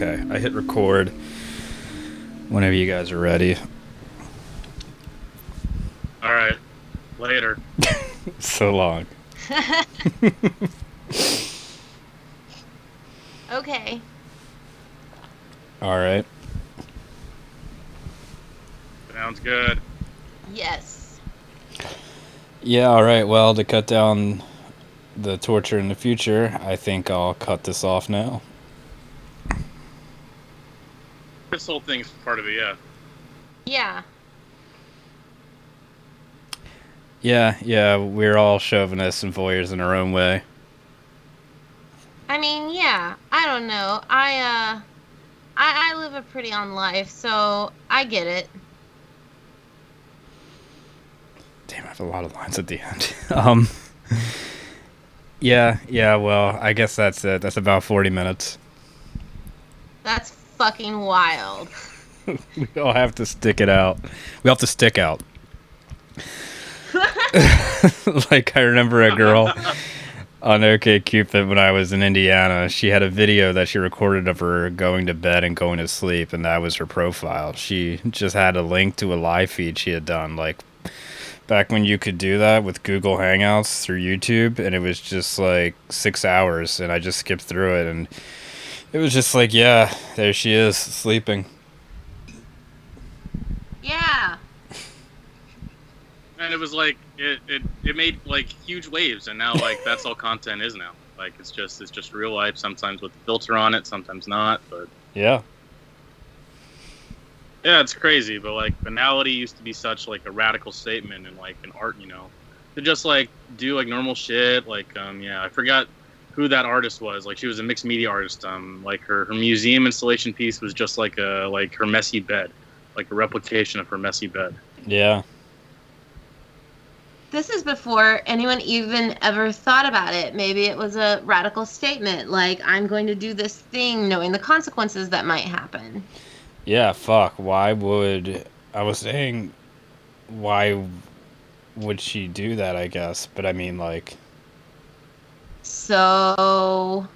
Okay, I hit record whenever you guys are ready. All right. Later. so long. okay. All right. Sounds good. Yes. Yeah, all right. Well, to cut down the torture in the future, I think I'll cut this off now. This whole thing's part of it, yeah. Yeah. Yeah, yeah, we're all chauvinists and voyeurs in our own way. I mean, yeah. I don't know. I uh I I live a pretty on life, so I get it. Damn, I have a lot of lines at the end. um Yeah, yeah, well, I guess that's it. That's about 40 minutes. That's fucking wild. we all have to stick it out. We have to stick out. like I remember a girl on OK Cupid when I was in Indiana. She had a video that she recorded of her going to bed and going to sleep, and that was her profile. She just had a link to a live feed she had done, like back when you could do that with Google Hangouts through YouTube, and it was just like six hours, and I just skipped through it, and it was just like, yeah, there she is sleeping. Yeah. And it was like it, it, it made like huge waves and now like that's all content is now. Like it's just it's just real life, sometimes with a filter on it, sometimes not, but Yeah. yeah, it's crazy. But like banality used to be such like a radical statement in like an art, you know. To just like do like normal shit, like um yeah, I forgot who that artist was. Like she was a mixed media artist. Um like her, her museum installation piece was just like a like her messy bed. Like a replication of her messy bed. Yeah. This is before anyone even ever thought about it. Maybe it was a radical statement like I'm going to do this thing knowing the consequences that might happen. Yeah, fuck. Why would I was saying why would she do that, I guess. But I mean like So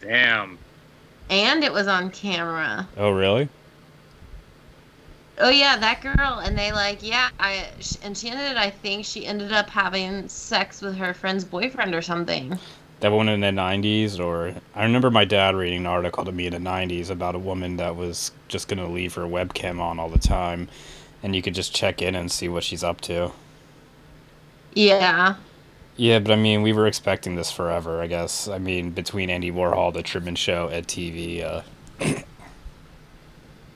Damn. and it was on camera. oh really? Oh yeah, that girl, and they like, yeah, I, and she ended. I think she ended up having sex with her friend's boyfriend or something. That one in the nineties or I remember my dad reading an article to me in the nineties about a woman that was just gonna leave her webcam on all the time and you could just check in and see what she's up to. Yeah, Yeah, but I mean, we were expecting this forever, I guess. I mean, between Andy Warhol, The Truman Show, Ed TV, uh,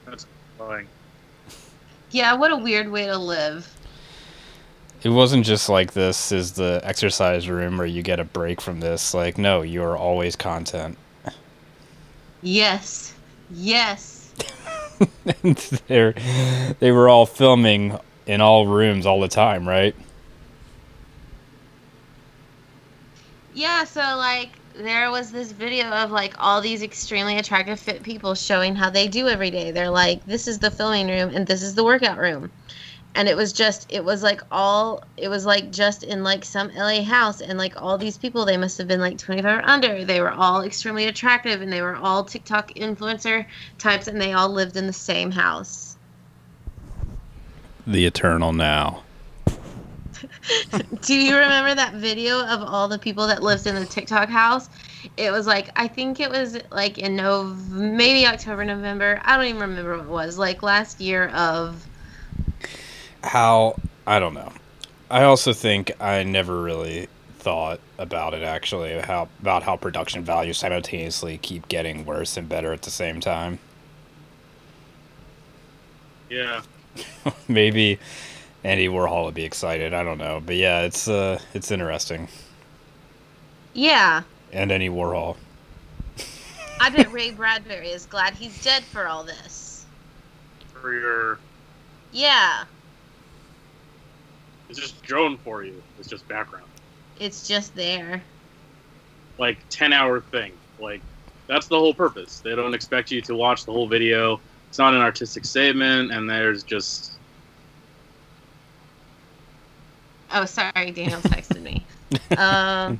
That's fine. yeah. What a weird way to live. it wasn't just like this is the exercise room where you get a break from this. Like, no, you're always content. Yes, yes. and they're, they were all filming in all rooms all the time, right? Yeah, so like there was this video of like all these extremely attractive fit people showing how they do every day. They're like, this is the filming room and this is the workout room. And it was just it was like all it was like just in like some LA house and like all these people they must have been like 25 or under. They were all extremely attractive and they were all TikTok influencer types and they all lived in the same house. The Eternal Now. Do you remember that video of all the people that lived in the TikTok house? It was like I think it was like in Nov maybe October, November. I don't even remember what it was. Like last year of How, I don't know. I also think I never really thought about it actually, how about how production values simultaneously keep getting worse and better at the same time. Yeah. Maybe Andy Warhol would be excited. I don't know, but yeah, it's uh, it's interesting. yeah. And Andy Warhol. I bet Ray Bradbury is glad he's dead for all this. For your Yeah. it's just drone for you. It's just background. It's just there. Like ten hour thing. Like that's the whole purpose. They don't expect you to watch the whole video. It's not an artistic statement and there's just Oh, sorry, Daniel texted me. um,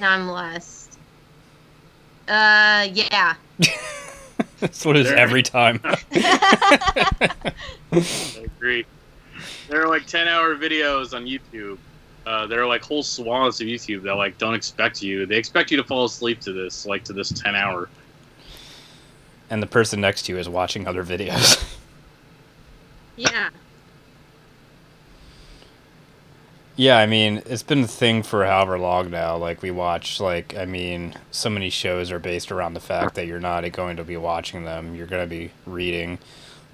now I'm lost. Uh, yeah. That's what it is There- every time. I agree. There are like ten hour videos on YouTube. Uh, there are like whole swaths of YouTube that like don't expect you. They expect you to fall asleep to this, like to this ten hour. and the person next to you is watching other videos. yeah. Yeah, I mean, it's been a thing for however long now. Like, we watch, like, I mean, so many shows are based around the fact that you're not going to be watching them. You're going to be reading,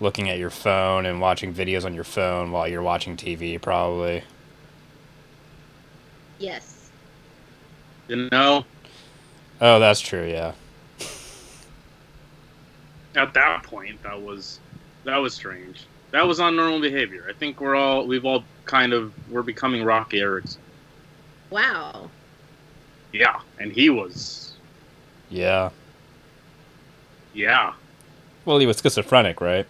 looking at your phone, and watching videos on your phone while you're watching TV, probably. Yes. You know, Oh, that's true, yeah. at that point, that was that was strange. That was on normal behavior. I think we're all we've all kind of we're becoming Roky Erickson. Wow. Yeah, and he was Yeah. yeah. Well, he was schizophrenic, right?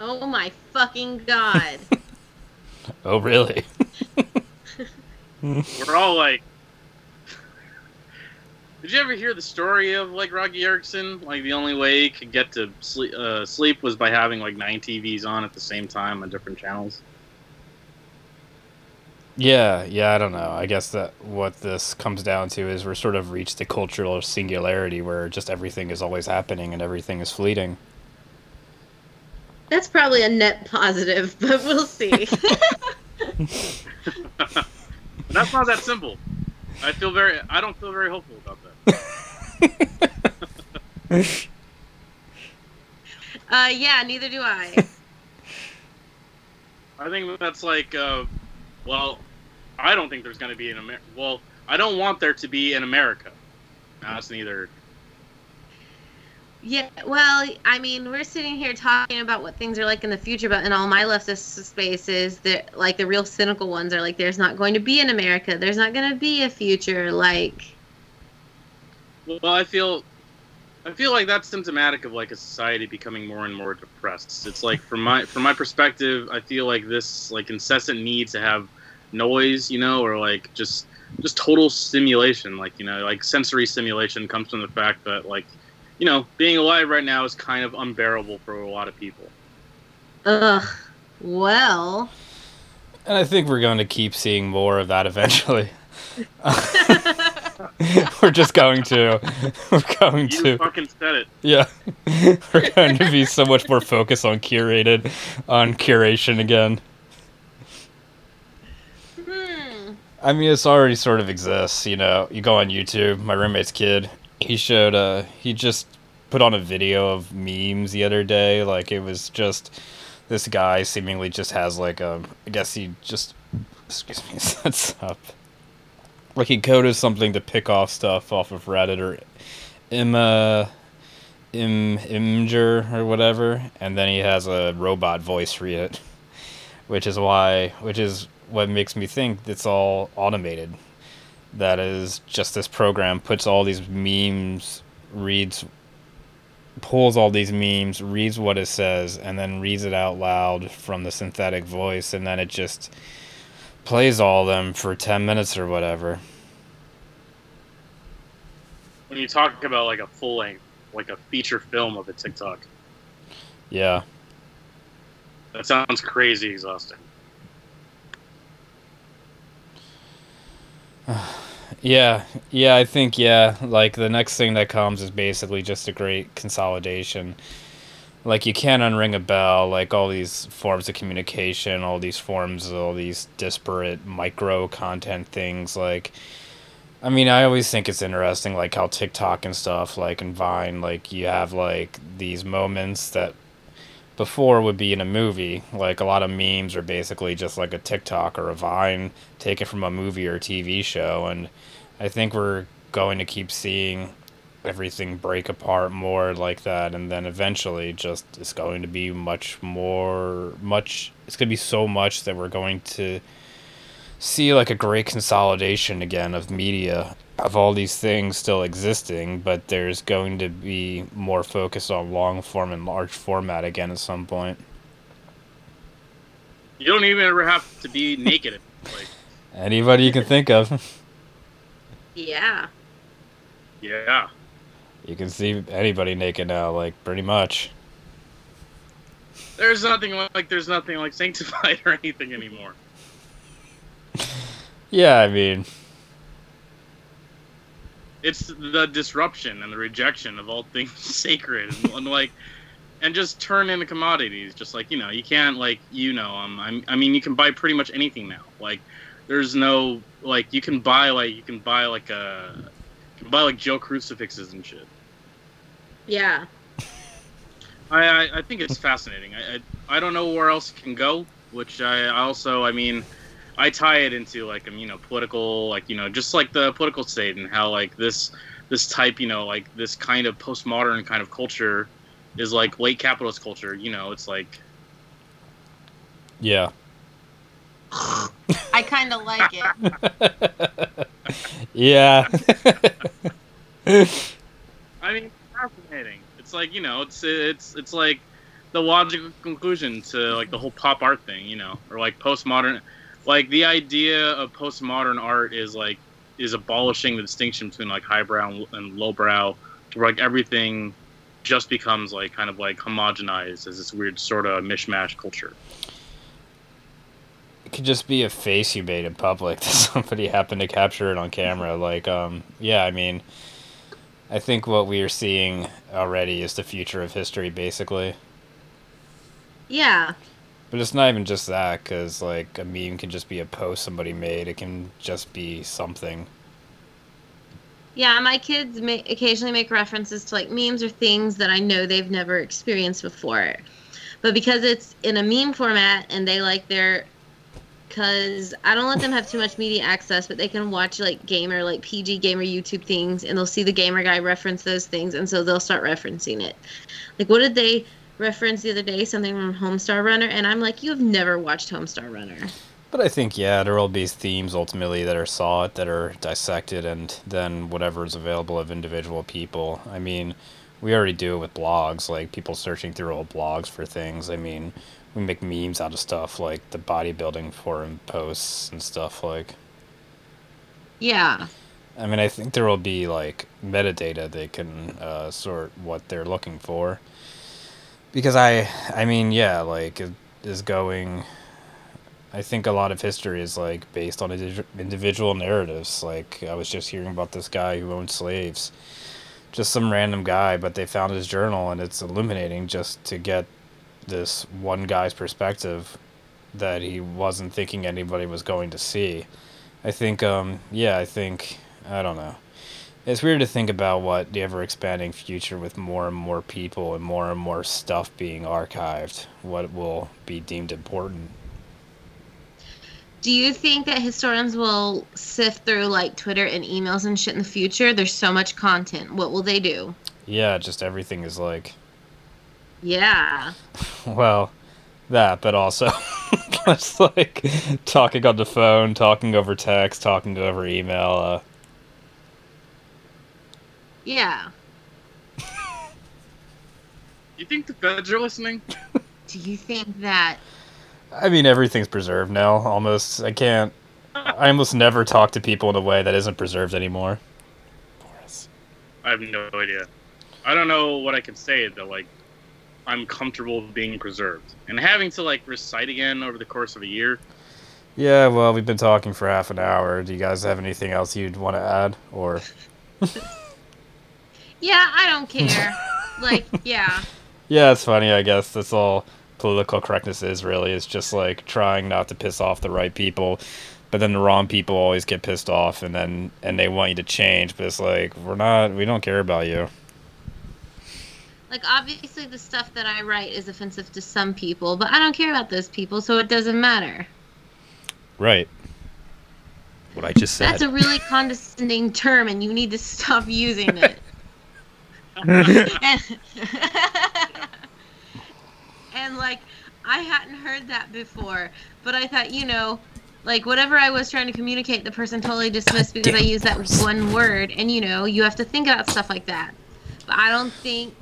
Oh my fucking god. Oh, really? We're all like. Did you ever hear the story of like Roky Erickson? Like the only way he could get to sleep, uh, sleep was by having like nine TVs on at the same time on different channels. Yeah, yeah, I don't know. I guess that what this comes down to is we're sort of reached a cultural singularity where just everything is always happening and everything is fleeting. That's probably a net positive, but we'll see. That's not that simple. I feel very. I don't feel very hopeful about that. uh, yeah, neither do I. I think that's like, uh, well, I don't think there's going to be an America. Well, I don't want there to be in America. That's neither. Yeah, well, I mean, we're sitting here talking about what things are like in the future, but in all my leftist spaces, that like the real cynical ones are like, there's not going to be an America, there's not going to be a future. Like, Well, I feel, I feel like that's symptomatic of like a society becoming more and more depressed. It's like from my from my perspective, I feel like this like incessant need to have noise, you know, or like just just total stimulation, like you know, like sensory stimulation comes from the fact that like, you know, being alive right now is kind of unbearable for a lot of people. ugh. Well, And I think we're going to keep seeing more of that eventually. we're just going to we're going You to fucking said it. yeah. we're going to be so much more focused on curated on curation again. hmm. I mean, it's already sort of exists. You know, you go on YouTube. My roommate's kid, he showed. Uh, he just put on a video of memes the other day. Like it was just this guy seemingly just has like a. I guess he just. Excuse me. Sets up. Like he coded something to pick off stuff off of Reddit or Imma. Uh, Im Imgur or whatever, and then he has a robot voice read it, which is why, which is what makes me think it's all automated. That is just this program puts all these memes, reads, pulls all these memes, reads what it says, and then reads it out loud from the synthetic voice, and then it just plays all of them for 10 minutes or whatever. When you talk about like a full length, like a feature film of a TikTok, Yeah. that sounds crazy exhausting. Yeah, yeah, I think yeah, like the next thing that comes is basically just a great consolidation. Like you can't unring a bell, like all these forms of communication, all these forms, all these disparate micro content things like I mean, I always think it's interesting like how TikTok and stuff like and Vine like you have like these moments that before would be in a movie. Like a lot of memes are basically just like a TikTok or a Vine taken from a movie or TV show, and I think we're going to keep seeing everything break apart more like that, and then eventually just it's going to be much more much. It's going to be so much that we're going to see like a great consolidation again of media of all these things still existing, but there's going to be more focus on long form and large format again at some point. You don't even ever have to be naked. Like, Anybody you can think of. Yeah. Yeah. You can see anybody naked now, like pretty much. There's nothing like there's nothing like sanctified or anything anymore. Yeah, I mean, It's the disruption and the rejection of all things sacred and, and like and just turn into commodities. Just like, you know, you can't like you know, um I'm, I mean you can buy pretty much anything now. Like there's no like you can buy like you can buy like a can buy like Joe crucifixes and shit. Yeah. I, I, I think it's fascinating. I, I I don't know where else it can go, which I also I mean, I tie it into like um, you know political like you know just like the political state and how like this this type you know like this kind of postmodern kind of culture is like late capitalist culture. You know, it's like yeah. I kind of like it. yeah. I mean fascinating. It's like you know it's it's it's like the logical conclusion to like the whole pop art thing. You know, or like postmodern like the idea of postmodern art is like is abolishing the distinction between like highbrow and lowbrow to where like everything just becomes like kind of like homogenized as this weird sort of mishmash culture. Could just be a face you made in public that somebody happened to capture it on camera. Like, um, yeah, I mean, I think what we are seeing already is the future of history, basically. Yeah. But it's not even just that, because like a meme can just be a post somebody made. It can just be something. Yeah, my kids may occasionally make references to like memes or things that I know they've never experienced before. But because it's in a meme format and they like their because I don't let them have too much media access, but they can watch like gamer, like PG gamer YouTube things, and they'll see the gamer guy reference those things, and so they'll start referencing it. Like, what did they reference the other day? Something from Homestar Runner, and I'm like, you have never watched Homestar Runner. But I think yeah, there will be themes ultimately that are sought, that are dissected, and then whatever is available of individual people. I mean, we already do it with blogs, like people searching through old blogs for things. I mean, we make memes out of stuff like the bodybuilding forum posts and stuff like. Yeah. I mean, I think there will be like metadata they can uh, sort what they're looking for. Because I, I mean, yeah, like it is going. I think a lot of history is like based on individual narratives. Like I was just hearing about this guy who owned slaves, just some random guy, but they found his journal and it's illuminating just to get this one guy's perspective that he wasn't thinking anybody was going to see. I think, um, yeah, I think, I don't know. It's weird to think about what the ever expanding future with more and more people and more and more stuff being archived, what will be deemed important. Do you think that historians will sift through like Twitter and emails and shit in the future? There's so much content. What will they do? Yeah, just everything is like, Yeah. well, that, but also just like talking on the phone, talking over text, talking over email. Uh, Yeah. You think the feds are listening? Do you think that I mean, everything's preserved now. Almost, I can't. I almost never talk to people in a way that isn't preserved anymore. Boris. I have no idea. I don't know what I can say that like I'm comfortable being preserved and having to like recite again over the course of a year. Yeah, well, we've been talking for half an hour. Do you guys have anything else you'd want to add, or? Yeah, I don't care. like, yeah. Yeah, it's funny. I guess that's all political correctness is really. It's just like trying not to piss off the right people, but then the wrong people always get pissed off, and then and they want you to change. But it's like we're not. We don't care about you. Like obviously the stuff that I write is offensive to some people, but I don't care about those people, so it doesn't matter. Right. What I just said. That's a really condescending term and you need to stop using it. and, and like I hadn't heard that before, but I thought, you know, like whatever I was trying to communicate, the person totally dismissed because I used that one word, and you know, you have to think about stuff like that. But I don't think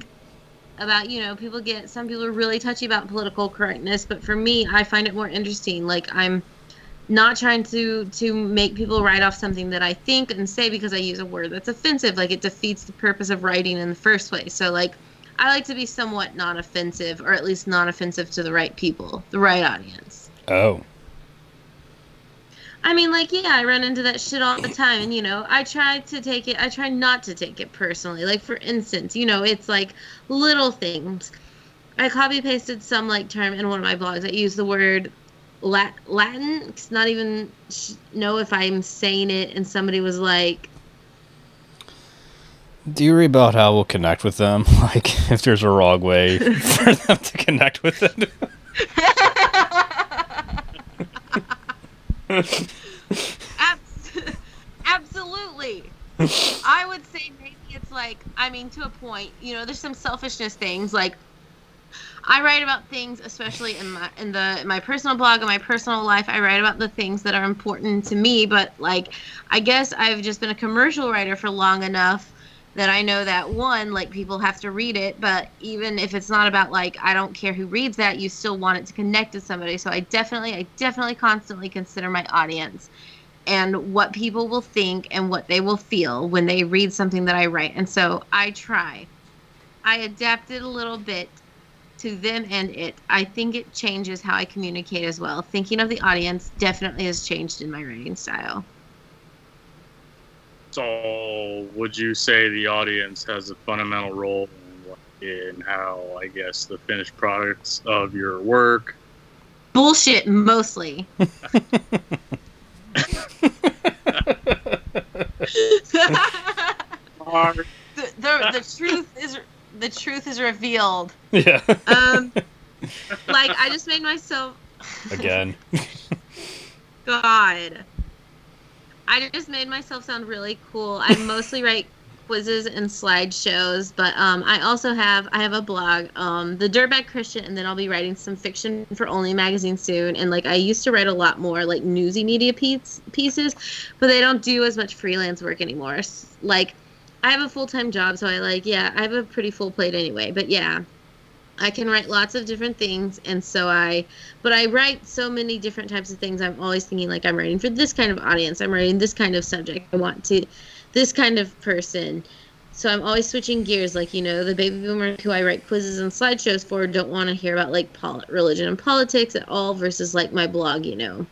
about, you know, people get some people are really touchy about political correctness, but for me, I find it more interesting. Like I'm not trying to to make people write off something that I think and say because I use a word that's offensive. Like it defeats the purpose of writing in the first place. So like I like to be somewhat non-offensive, or at least non-offensive to the right people, the right audience. Oh. I mean, like, yeah, I run into that shit all the time, and you know, I try to take it. I try not to take it personally. Like, for instance, you know, it's like little things. I copy pasted some like term in one of my blogs. I use the word Lat- Latin. It's not even sh- know if I'm saying it, and somebody was like, Do you read about how we'll connect with them? Like, if there's a wrong way for them to connect with it? Abs- absolutely. I would say maybe it's like I mean to a point. You know, there's some selfishness things like I write about things, especially in my in the in my personal blog and my personal life. I write about the things that are important to me. But like, I guess I've just been a commercial writer for long enough that I know that one, like people have to read it. But even if it's not about like I don't care who reads that, you still want it to connect to somebody. So I definitely, I definitely constantly consider my audience and what people will think and what they will feel when they read something that I write. And so I try. I adapt it a little bit to them and it. I think it changes how I communicate as well. Thinking of the audience definitely has changed in my writing style. So, would you say the audience has a fundamental role in, in how, I guess, the finished products of your work? Bullshit, mostly. The, the, the truth is the truth is revealed. yeah. Um, like I just made myself Again. God. I just made myself sound really cool. I mostly write quizzes and slideshows, but um, I also have I have a blog, um, the Dirtbag Christian, and then I'll be writing some fiction for Only magazine soon. And like I used to write a lot more like newsy media piece, pieces, but they don't do as much freelance work anymore. Like I have a full time job, so I like yeah I have a pretty full plate anyway. But yeah, I can write lots of different things, and so I, but I write so many different types of things. I'm always thinking like I'm writing for this kind of audience. I'm writing this kind of subject. I want to, this kind of person. So I'm always switching gears. Like you know, the baby boomer who I write quizzes and slideshows for don't want to hear about like pol- religion and politics at all. Versus like my blog, you know,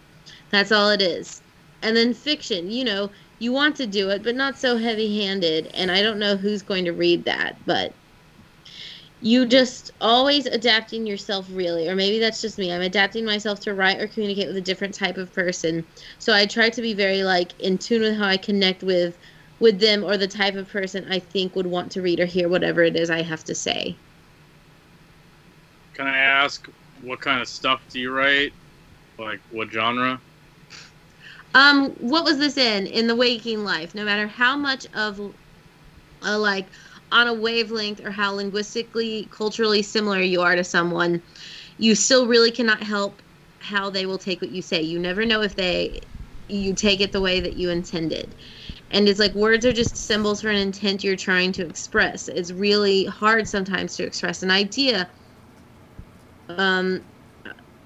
that's all it is. And then fiction, you know, you want to do it, but not so heavy-handed. And I don't know who's going to read that, but you just always adapting yourself really or maybe that's just me. I'm adapting myself to write or communicate with a different type of person. So i try to be very like in tune with how i connect with with them or the type of person i think would want to read or hear whatever it is i have to say. Can I ask what kind of stuff do you write? Like what genre? um what was this in? In the waking life. No matter how much of a like on a wavelength or how linguistically culturally similar you are to someone you still really cannot help how they will take what you say. You never know if they you take it the way that you intended. And it's like words are just symbols for an intent you're trying to express. It's really hard sometimes to express an idea um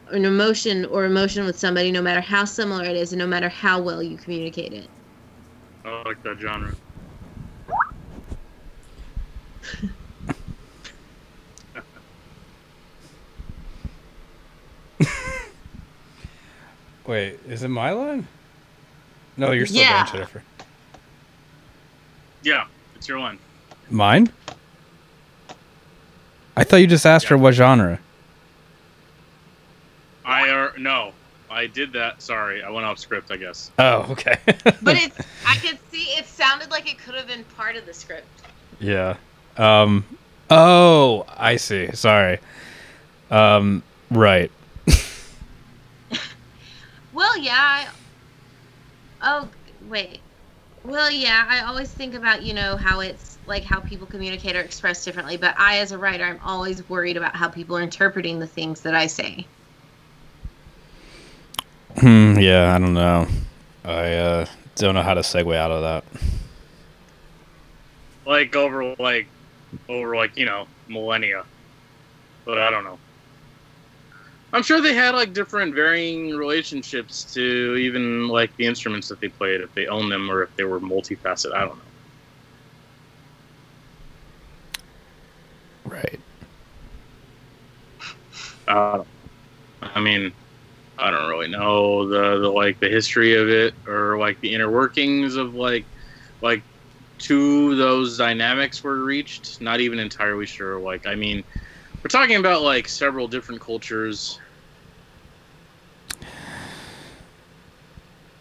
an emotion or emotion with somebody no matter how similar it is and no matter how well you communicate it. I like that genre. Wait, is it my line? No, you're still Yeah. going, Jennifer. Yeah, it's your one. Mine? I thought you just asked her what genre. I are no, I did that. Sorry, I went off script. I guess. Oh, okay. but it's i could see it sounded like it could have been part of the script yeah. Um. Oh, I see. Sorry. Um. Right. Well, yeah. I, oh, wait. Well, yeah. I always think about you know how it's like how people communicate or express differently. But I, as a writer, I'm always worried about how people are interpreting the things that I say. Hmm. Yeah. I don't know. I uh, don't know how to segue out of that. Like over like over like you know millennia, but I don't know. I'm sure they had like different varying relationships to even like the instruments that they played, if they owned them or if they were multifaceted. I don't know. Right. Uh, I mean, I don't really know the, the like the history of it or like the inner workings of like like two those dynamics were reached. Not even entirely sure. Like, I mean, we're talking about like several different cultures.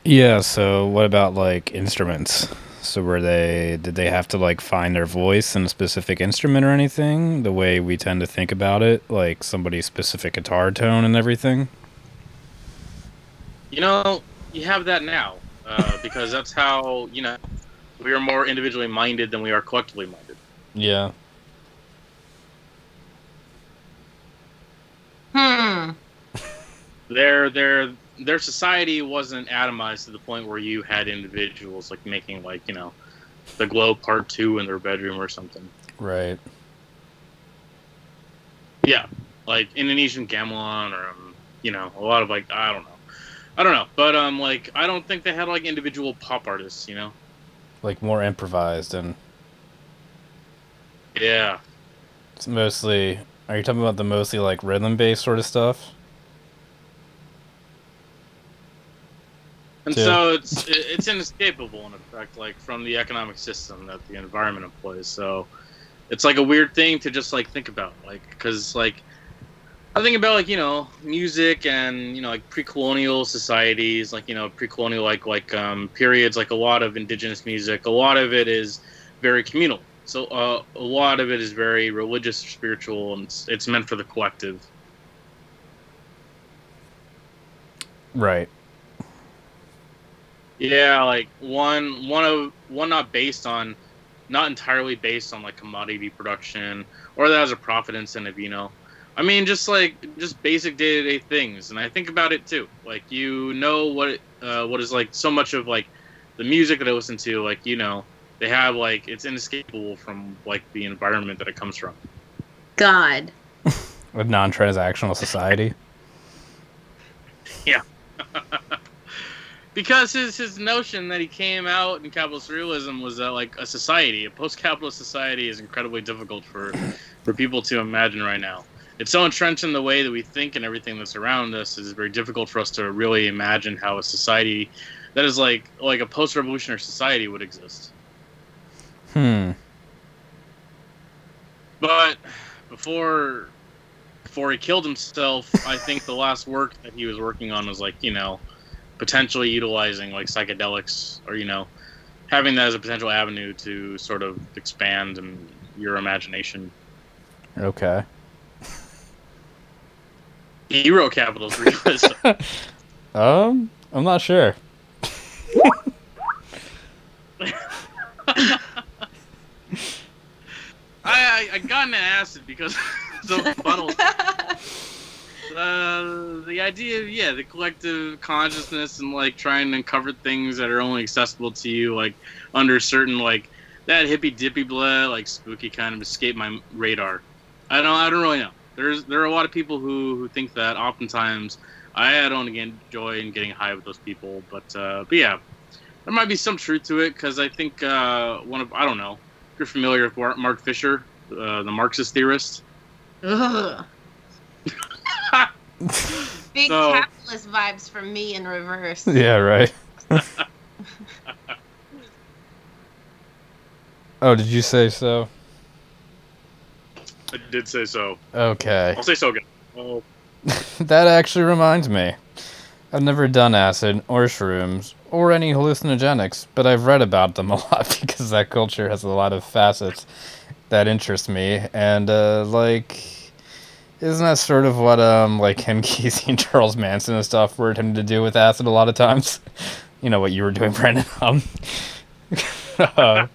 Yeah, so what about like instruments? So were they did they have to like find their voice in a specific instrument or anything? The way we tend to think about it, like somebody's specific guitar tone and everything? You know, you have that now uh, because that's how you know we are more individually minded than we are collectively minded. Yeah. Hmm. Their their their society wasn't atomized to the point where you had individuals like making like you know the glow part two in their bedroom or something. Right. Yeah, like Indonesian gamelan or um, you know a lot of like I don't know, I don't know, but um like I don't think they had like individual pop artists. You know. Like more improvised and Yeah. it's mostly are you talking about the mostly like rhythm based sort of stuff? And Yeah. so it's it's inescapable in effect, like from the economic system that the environment employs. So it's like a weird thing to just like think about, like because like I think about like you know music and you know like pre-colonial societies, like you know pre-colonial like like um, periods, like a lot of indigenous music. A lot of it is very communal. So uh, a lot of it is very religious, spiritual, and it's, it's meant for the collective. Right. Yeah, like one one of one not based on not entirely based on like commodity production or that has a profit incentive, you know. I mean just like just basic day to day things and I think about it too. Like you know what it, uh, what is like so much of like the music that I listen to, like, you know, they have like it's inescapable from like the environment that it comes from. God. A non transactional society. Yeah. because his his notion that he came out in capitalist realism was that like a society, a post-capitalist society, is incredibly difficult for for people to imagine right now. It's so entrenched in the way that we think and everything that's around us is very difficult for us to really imagine how a society that is like like a post-revolutionary society would exist. Hmm. But before before he killed himself, I think the last work that he was working on was like you know potentially utilizing like psychedelics or you know having that as a potential avenue to sort of expand and your imagination. Okay. He wrote Capital's Realism. Um, I'm not sure. I, I I got into acid because the funnel. Uh, the idea of yeah, the collective consciousness and like trying to uncover things that are only accessible to you, like under certain like that hippy dippy blah, like spooky kind of escape my radar. I don't I don't really know. There's there are a lot of people who who think that. Oftentimes, I don't enjoy in getting high with those people, but uh, but yeah, there might be some truth to it because I think uh, one of I don't know if you're familiar with Mark Fisher, uh, the Marxist theorist. Ugh. Big So- capitalist vibes from me in reverse. Yeah, right. oh, did you say so? I did say so. Okay. I'll say so again. Oh, that actually reminds me. I've never done acid or shrooms or any hallucinogenics, but I've read about them a lot because that culture has a lot of facets that interest me. And uh, like, isn't that sort of what um like Ken Kesey and Charles Manson and stuff were attempting to do with acid a lot of times? You know what you were doing, Brandon. Um, uh,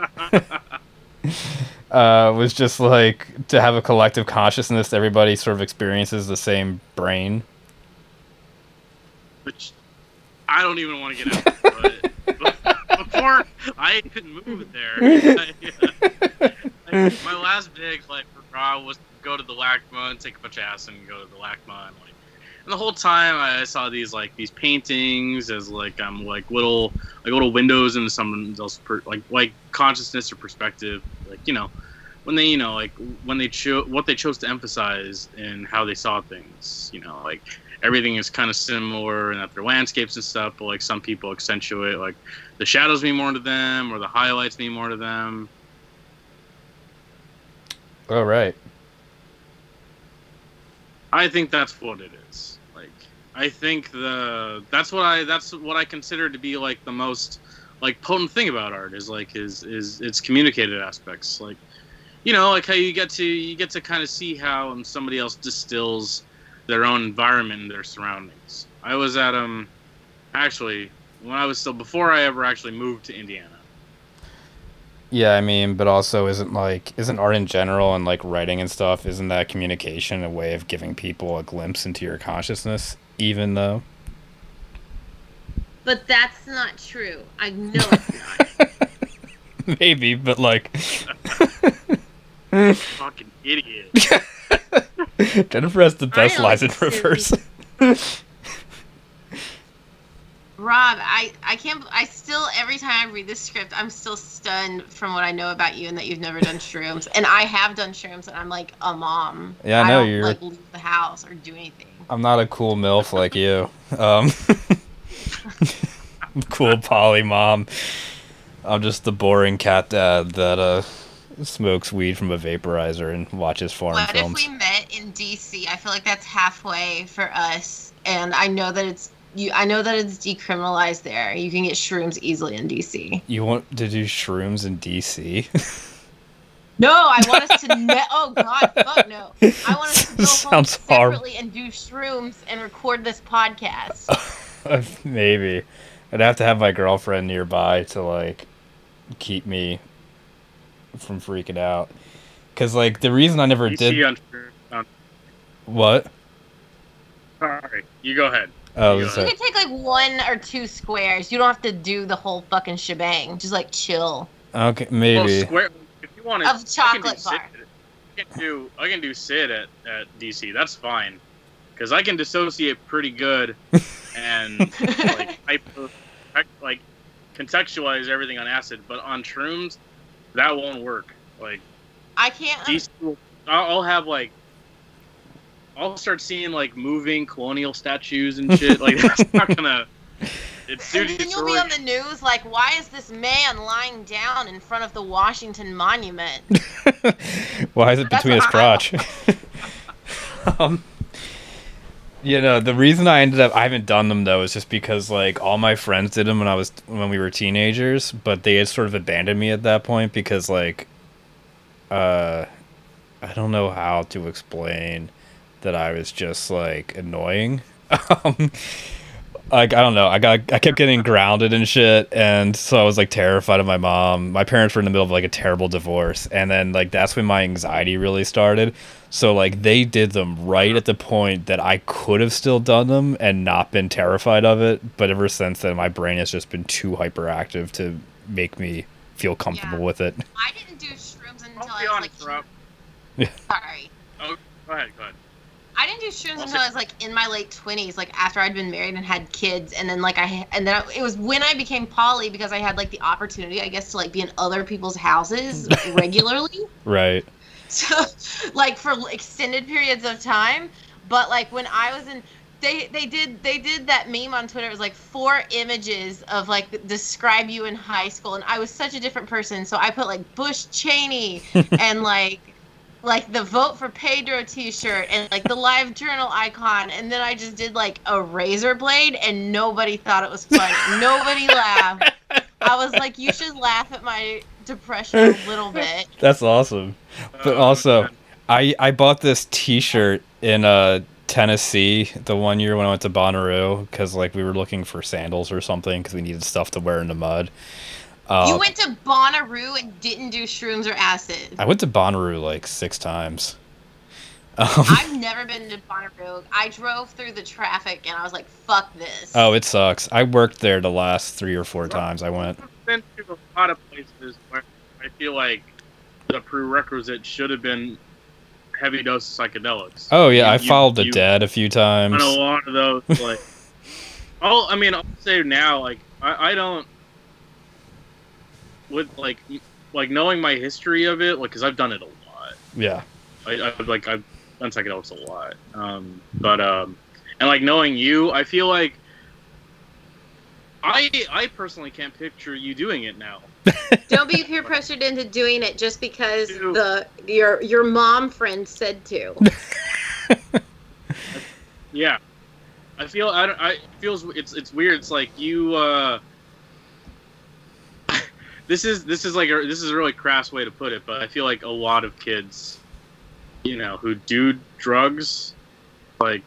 uh, was just like to have a collective consciousness. Everybody sort of experiences the same brain. which I don't even want to get into. But, but before I even moved there, I, uh, my last big like for Raw was to go to the LACMA and take a bunch of acid and go to the LACMA and like And the whole time I saw these like these paintings as like um like little like little windows into someone else per, like like consciousness or perspective. Like you know, when they you know like when they chose what they chose to emphasize and how they saw things. You know, like everything is kind of similar and that their landscapes and stuff. But like some people accentuate like the shadows mean more to them or the highlights mean more to them. Oh right. I think that's what it is. Like I think the that's what I that's what I consider to be like the most like potent thing about art is like is is its communicated aspects. Like you know, like how you get to you get to kind of see how um, somebody else distills their own environment and their surroundings. I was at um actually when I was still before I ever actually moved to Indiana. Yeah, I mean, but also isn't like isn't art in general and like writing and stuff, isn't that communication a way of giving people a glimpse into your consciousness, even though But that's not true. I know it's not. maybe, but like Fucking idiot. Jennifer has the best I lies in reverse. Rob, I, I can't. I still every time I read this script, I'm still stunned from what I know about you and that you've never done shrooms. And I have done shrooms, and I'm like a mom. Yeah, I know, don't, you're- like leave the house or do anything. I'm not a cool MILF like you. Um, cool poly mom. I'm just the boring cat dad that uh, smokes weed from a vaporizer and watches foreign What films. if we met in DC? I feel like that's halfway for us, and I know that it's you. I know that it's decriminalized there. You can get shrooms easily in DC. You want to do shrooms in DC? No, I want us to. Ne- oh God, fuck no! I want us to go home Sounds horrible. separately and do shrooms and record this podcast. Maybe. I'd have to have my girlfriend nearby to like keep me from freaking out. Cause like the reason I never You did see on, on what? sorry. You go ahead. Oh, You was go You can take like one or two squares. You don't have to do the whole fucking shebang. Just like chill. okay, Well, maybe. square. If you want to, Of chocolate bar. I can do. I can do Sid at, at DC. That's fine, because I can dissociate pretty good, and like hyper, like contextualize everything on acid. But on shrooms, that won't work. Like I can't. DC, will- I'll, I'll have like. I'll start seeing like moving colonial statues and shit. Like that's not gonna. It's and then you'll be on the news like, why is this man lying down in front of the Washington Monument? Why is it That's between his what crotch? um, you know, the reason I ended up I haven't done them though is just because like all my friends did them when I was when we were teenagers, but they had sort of abandoned me at that point because like, uh, I don't know how to explain that I was just like annoying. um, like I don't know. I got I kept getting grounded and shit, and so I was like terrified of my mom. My parents were in the middle of like a terrible divorce, and then like that's when my anxiety really started. So like they did them right at the point that I could have still done them and not been terrified of it. But ever since then, my brain has just been too hyperactive to make me feel comfortable Yeah. with it. I didn't do shrooms until I'll I be was honest, like. Rob. Sorry. Oh, go ahead. Go ahead. I didn't do shrooms until I was like in my late twenties, like after I'd been married and had kids, and then like I and then it was when I became poly because I had like the opportunity, I guess, to like be in other people's houses regularly, Right. so like for extended periods of time. But like when I was in, they they did they did that meme on Twitter. It was like four images of like describe you in high school, and I was such a different person. So I put like Bush Cheney and like like the vote for Pedro t-shirt and like the live journal icon and then I just did like a razor blade and nobody thought it was funny. nobody laughed. I was like you should laugh at my depression a little bit. That's awesome. But Oh, also. I I bought this T-shirt in uh Tennessee the one year when I went to Bonnaroo because like we were looking for sandals or something because we needed stuff to wear in the mud. Uh, you went to Bonnaroo and didn't do shrooms or acid. I went to Bonnaroo like six times. Um, I've never been to Bonnaroo. I drove through the traffic and I was like, fuck this. oh, it sucks. I worked there the last three or four times I went. I've been to a lot of places where I feel like the prerequisite should have been heavy dose of psychedelics. Oh yeah, You- I you- followed the you- dead a few times. on a lot of those. Like, oh, I mean, I'll say now, like, I, I don't with like like knowing my history of it, like, because I've done it a lot. Yeah. I, I like I've done psychedelics a lot. Um, but um, and like knowing you, I feel like I I personally can't picture you doing it now. Don't be peer pressured into doing it just because Ew. the your your mom friend said to. Yeah, I feel I, don't- I feels it's it's weird. It's like you. uh This is this is like a, this is a really crass way to put it, but I feel like a lot of kids, you know, who do drugs, like,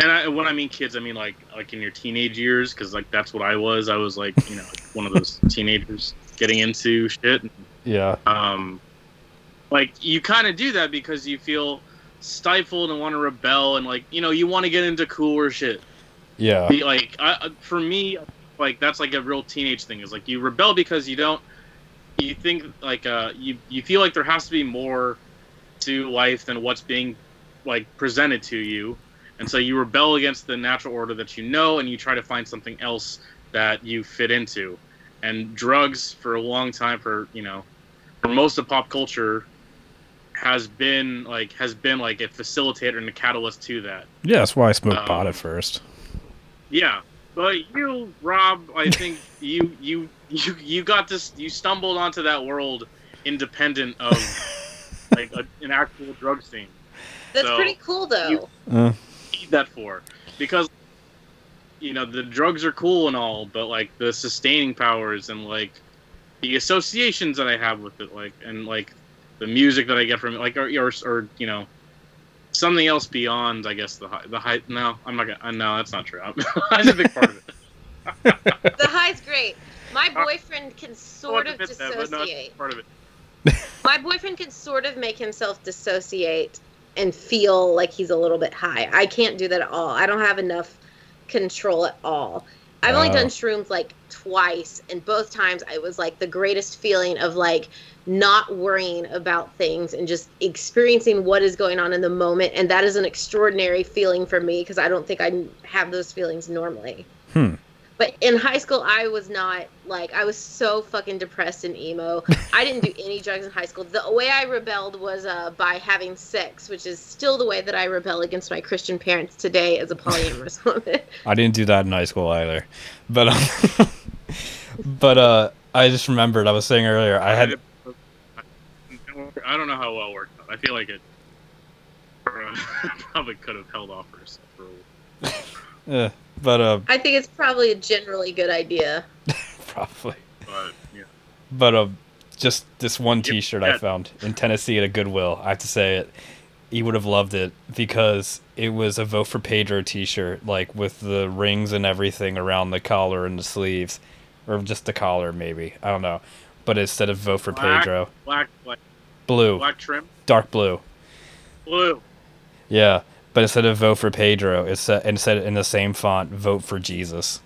and I, when I mean kids, I mean like like in your teenage years, because like that's what I was. I was like you know one of those teenagers getting into shit. Yeah. um, like you kind of do that because you feel stifled and want to rebel and like you know you want to get into cooler shit Yeah. Like I, I- for me like that's like a real teenage thing is like you rebel because you don't you think like uh you you feel like there has to be more to life than what's being like presented to you. And so you rebel against the natural order that you know and you try to find something else that you fit into. And drugs for a long time for you know for most of pop culture has been like has been like a facilitator and a catalyst to that. Yeah, that's why I smoked Um, pot at first. yeah, but you, Rob, I think you you you you got this. You stumbled onto that world independent of like a, an actual drug scene. That's So, pretty cool though. you- Uh, Need that for because you know the drugs are cool and all, but like the sustaining powers and like the associations that I have with it, like and like the music that I get from it, like or or, or you know. Something else beyond, I guess the high, the height. No, I'm not gonna. Uh, no, that's not true. that's a big part of it. the high's great. My Uh, boyfriend can sort I'll of admit that, no, dissociate. part of it. My boyfriend can sort of make himself dissociate and feel like he's a little bit high. I can't do that at all. I don't have enough control at all. I've only Oh. done shrooms like twice, and both times it was like the greatest feeling of like not worrying about things and just experiencing what is going on in the moment. And that is an extraordinary feeling for me because I don't think I have those feelings normally. Hmm. But in high school, I was not like I was so fucking depressed and emo. I didn't do any drugs in high school. The way I rebelled was uh, by having sex, which is still the way that I rebel against my Christian parents today as a polyamorous woman. I didn't do that in high school either. But um, but uh I just remembered I was saying earlier I had I don't know how well it worked out. I feel like it probably could have held off for herself for a uh, but uh I think it's probably a generally good idea. probably but yeah. but uh just this one t-shirt I found in Tennessee at a Goodwill. I have to say it. He would have loved it because it was a vote for Pedro t-shirt like with the rings and everything around the collar and the sleeves or just the collar maybe. I don't know. But instead of vote for Black. Pedro, Black, black, blue, black trim, dark blue. blue. Yeah, but instead of vote for Pedro, it's uh, instead in the same font, vote for Jesus.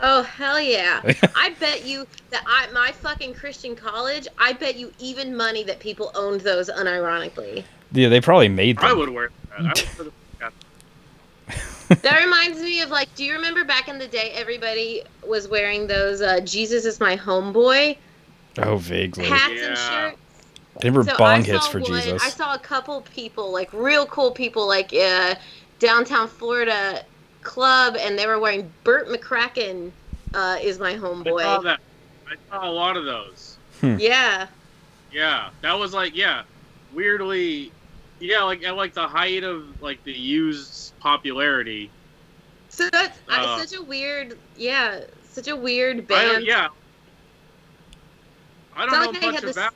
Oh hell yeah! I bet you that I my fucking Christian college. I bet you even money that people owned those unironically. Yeah, they probably made them. I would wear that. Would wear That reminds me of like, do you remember back in the day, everybody was wearing those uh, "Jesus is my homeboy" Oh, vaguely. hats and shirts? They were So bong I hits saw for one- Jesus. I saw a couple people, like real cool people, like uh, downtown Florida club, and they were wearing Bert McCracken uh, is my homeboy. I saw that. I saw a lot of those. Yeah, Yeah, that was like yeah, weirdly, yeah, like at like the height of like the used popularity. so that's I- Uh, such a weird, yeah, such a weird band. don't, yeah. I don't know like much had this- about.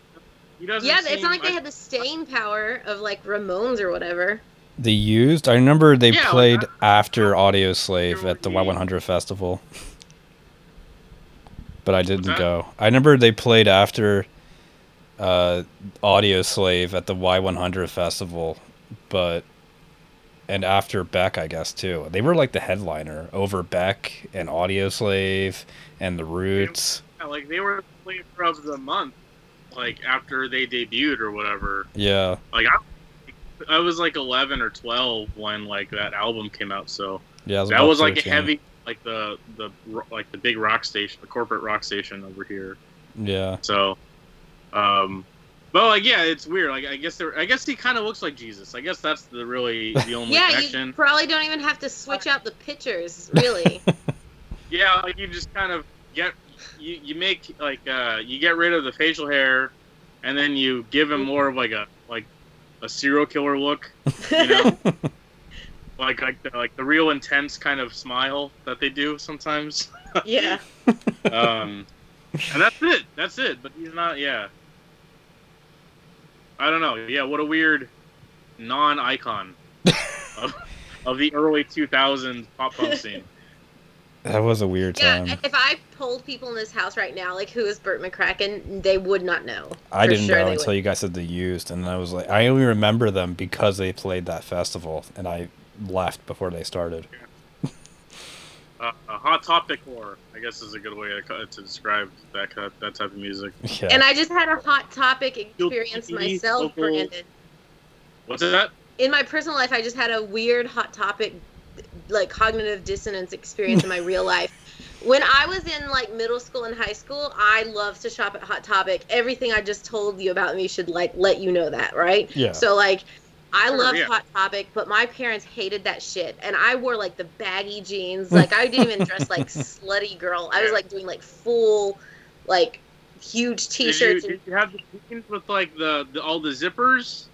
Him. He doesn't Yeah, it's not like they had the staying power of like Ramones or whatever. They used. I remember they Yeah, played that- after Audioslave at the. Y100 festival, but I didn't go. I remember they played after uh, Audioslave at the Y100 festival, but and after Beck, I guess too. They were like the headliner over Beck and Audioslave and the Roots. yeah, like they were the flavor of the month. Like after they debuted or whatever. Yeah. Like I, I was like 11 or 12 when like that album came out. So Yeah. Was that about was like a heavy, like the the like the big rock station, the corporate rock station over here. Yeah. So, um, but like yeah, it's weird. Like I guess there, I guess he kind of looks like Jesus. I guess that's the really the only yeah, connection. you probably don't even have to switch out the pictures, really. Yeah, like you just kind of get you you make like uh you get rid of the facial hair, and then you give him more of like a like a serial killer look, you know, like like the, like the real intense kind of smile that they do sometimes. yeah. Um, and that's it. That's it. But he's not. Yeah. I don't know. Yeah, what a weird non-icon of, of the early 2000s pop punk scene. That was a weird Yeah, time. if I told people in this house right now, like, who is Bert McCracken, they would not know. I didn't sure know until would. you guys said they used, and I was like, I only remember them because they played that festival, and I left before they started. Uh, a hot topic horror, I guess, is a good way to, to describe that ki- that type of music. Yeah. And I just had a hot topic experience Guilty, myself, local- Brandon. What's that? In my personal life, I just had a weird hot topic, like cognitive dissonance experience in my real life. When I was in like middle school and high school, I loved to shop at Hot Topic. Everything I just told you about me should like let you know that, right? Yeah. So like I Sure, loved yeah. Hot Topic, but my parents hated that shit. And I wore like the baggy jeans. Like I didn't even dress like slutty girl. I was like doing like full like huge t-shirts. and, did you have the jeans with like the, the all the zippers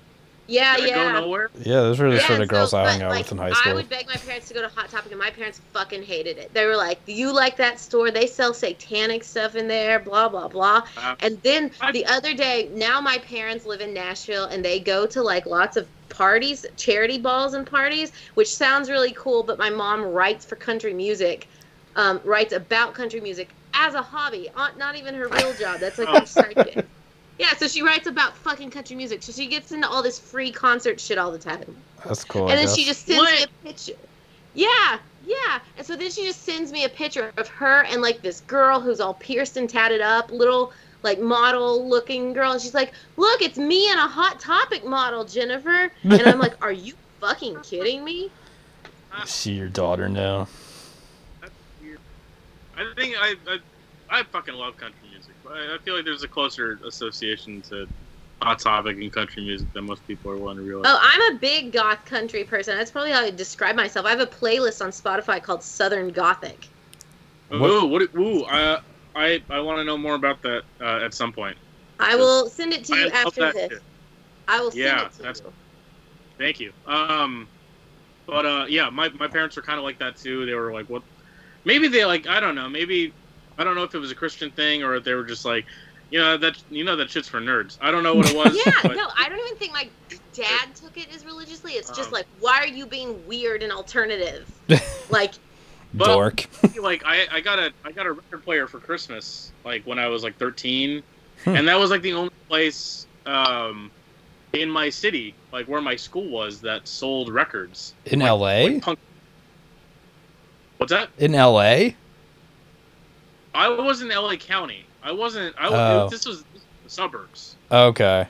yeah, that yeah. go nowhere? yeah, those were the Yeah, sort of girls I hung out like, with in high school. I would beg my parents to go to Hot Topic, and my parents fucking hated it. They were like, "You like that store? They sell satanic stuff in there, blah blah blah." Uh, And then I- the other day, now my parents live in Nashville, and they go to like lots of parties, charity balls and parties, which sounds really cool. But my mom writes for country music, um, writes about country music as a hobby, not even her real job. That's like her side gig. Yeah, so she writes about fucking country music. So she gets into all this free concert shit all the time. That's cool. I and then guess. she just sends me a picture. Yeah, yeah. And so then she just sends me a picture of her and like this girl who's all pierced and tatted up, little like model looking girl. And she's like, Look, it's me and a hot topic model, Jennifer. And I'm like, Are you fucking kidding me? I see your daughter now. That's weird. I think I, I I fucking love country music. but I, I feel like there's a closer association to Hot Topic and country music than most people are willing to realize. Oh, I'm a big goth country person. That's probably how I describe myself. I have a playlist on Spotify called Southern Gothic. What- Ooh, what? Ooh, I I I want to know more about that uh, at some point. I will send it to you love after this. shit. I will send Yeah, it to that's- you. Thank you. Um, but uh, yeah, my my parents were kind of like that too. They were like, what? Maybe they like I don't know. Maybe I don't know if it was a Christian thing or if they were just like, you know that you know that shit's for nerds. I don't know what it was. Yeah, but no, I don't even think my dad took it as religiously. It's just Um, like, why are you being weird and alternative? Like, But- Dork. like I, I got a I got a record player for Christmas like when I was like 13, Hmm. and that was like the only place um in my city like where my school was that sold records. In Like- LA? like punk. What's that? In LA? I was in LA County. I wasn't. I was, Oh. this was the suburbs. Okay.